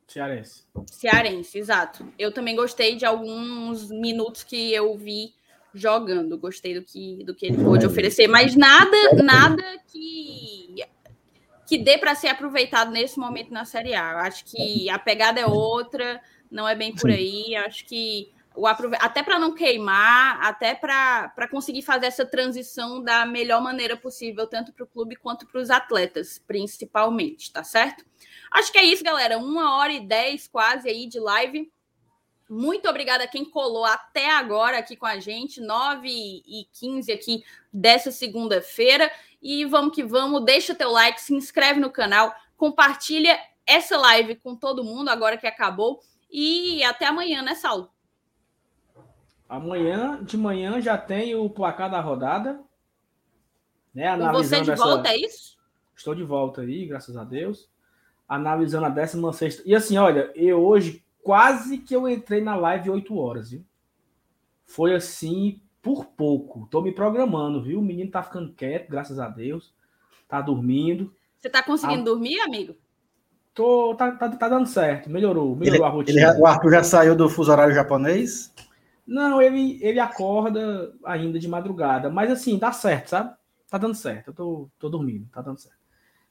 Cearense. Cearense, exato. Eu também gostei de alguns minutos que eu vi jogando. Gostei do que, do que ele pôde oferecer, mas nada, nada que que dê para ser aproveitado nesse momento na Série A. Eu acho que a pegada é outra, não é bem por aí. Acho que o até para não queimar, até para conseguir fazer essa transição da melhor maneira possível, tanto para o clube quanto para os atletas, principalmente, tá certo? Acho que é isso, galera. Uma hora e dez quase aí de live. Muito obrigada a quem colou até agora aqui com a gente, 9 e 15 aqui dessa segunda-feira. E vamos que vamos, deixa teu like, se inscreve no canal, compartilha essa live com todo mundo agora que acabou. E até amanhã, né, Saulo? Amanhã, de manhã, já tem o placar da rodada. Né, analisando você de volta, é isso? Estou de volta aí, graças a Deus. Analisando a 16. E assim, olha, eu hoje quase que eu entrei na live 8 horas, viu? Foi assim por pouco. Tô me programando, viu? O menino tá ficando quieto, graças a Deus. Tá dormindo. Você tá conseguindo a... dormir, amigo? Tô, tá, tá, tá dando certo. Melhorou, melhorou ele, a rotina. Ele, o Arthur já saiu do fuso horário japonês? Não, ele, ele acorda ainda de madrugada, mas assim, dá certo, sabe? Tá dando certo, eu tô, tô dormindo, tá dando certo.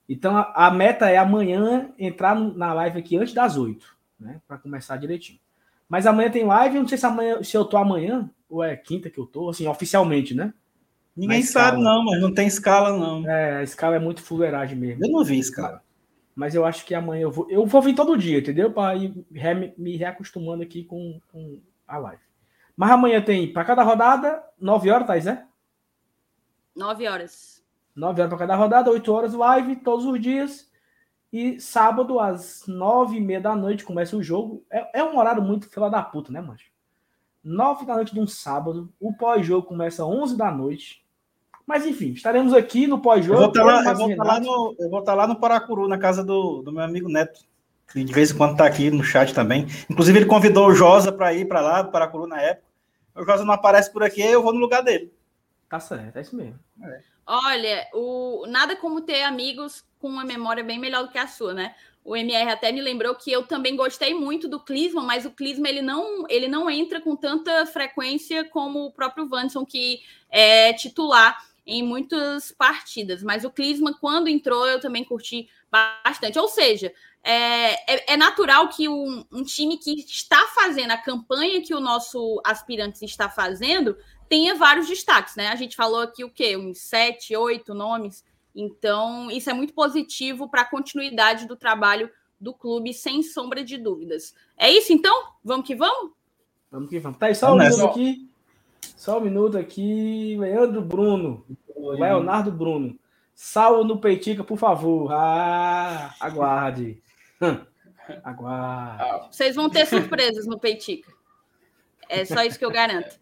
Então a, a meta é amanhã entrar no, na live aqui antes das oito. Né? Para começar direitinho. Mas amanhã tem live, eu não sei se amanhã, se eu tô amanhã, ou é quinta que eu tô, assim, oficialmente, né? Ninguém sabe, não, mas não tem escala, não. É, a escala é muito fuleiragem mesmo. Eu não vi escala. Mas eu acho que amanhã eu vou. Eu vou vir todo dia, entendeu? Para ir re, me reacostumando aqui com, com, a live. Mas amanhã tem, para cada rodada, 9 horas, Thais, é? 9 horas. 9 horas para cada rodada, 8 horas live, todos os dias. E sábado, às 9 e meia da noite, começa o jogo. É, é um horário muito fila da puta, né, mancho? 9 da noite de um sábado. O pós-jogo começa às 11 da noite. Mas enfim, estaremos aqui no pós-jogo. Eu vou estar tá lá, eu vou tá lá, no, eu vou estar tá lá no Paracuru, na casa do, do meu amigo Neto. Que de vez em quando está aqui no chat também. Inclusive, ele convidou o Josa para ir para lá, do Paracuru na época. O Josa não aparece por aqui, eu vou no lugar dele. Tá certo, é isso mesmo. É. Olha, o, nada como ter amigos com uma memória bem melhor do que a sua, né? O MR até me lembrou que eu também gostei muito do Clisma, mas o Clisma ele não, ele não entra com tanta frequência como o próprio Vanson, que é titular em muitas partidas. Mas o Clisma, quando entrou, eu também curti bastante. Ou seja, é, é, é natural que um, um, time que está fazendo a campanha que o nosso aspirante está fazendo tenha vários destaques, né? A gente falou aqui o quê? Uns sete, oito nomes. Então, isso é muito positivo para a continuidade do trabalho do clube, sem sombra de dúvidas. É isso, então? Vamos que vamos? Vamos que vamos. Tá aí, só um minuto aqui. Só um minuto aqui. Leandro Bruno. Oi. Leonardo Bruno. Salvo no Peitica, por favor. Ah, aguarde. aguarde. Vocês vão ter surpresas no Peitica. É só isso que eu garanto.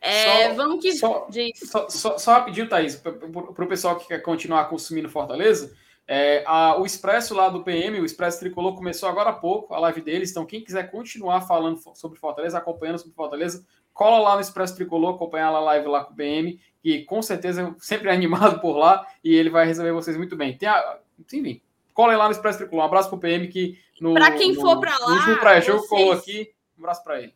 É, só, vamos que. Só, só, só, só rapidinho, Thaís, para o pessoal que quer continuar consumindo Fortaleza. É, a, o Expresso lá do PM, o Expresso Tricolor, começou agora há pouco a live deles. Então, quem quiser continuar falando sobre Fortaleza, acompanhando sobre Fortaleza, cola lá no Expresso Tricolor, acompanhar a live lá com o PM, que com certeza sempre é animado por lá e ele vai receber vocês muito bem. Tem a, enfim, colhem lá no Expresso Tricolor. Um abraço pro PM que no. Para quem for para lá. No último pré-jogo vocês... colou aqui. Um abraço para ele.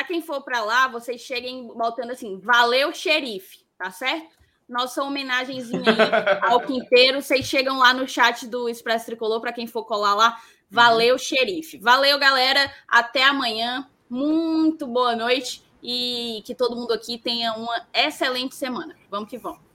Para quem for para lá, vocês cheguem botando assim: valeu, xerife, tá certo? Nossa homenagenzinha aí ao Quinteiro. Vocês chegam lá no chat do Expresso Tricolor, para quem for colar lá. Valeu, xerife. Valeu, galera. Até amanhã. Muito boa noite e que todo mundo aqui tenha uma excelente semana. Vamos que vamos.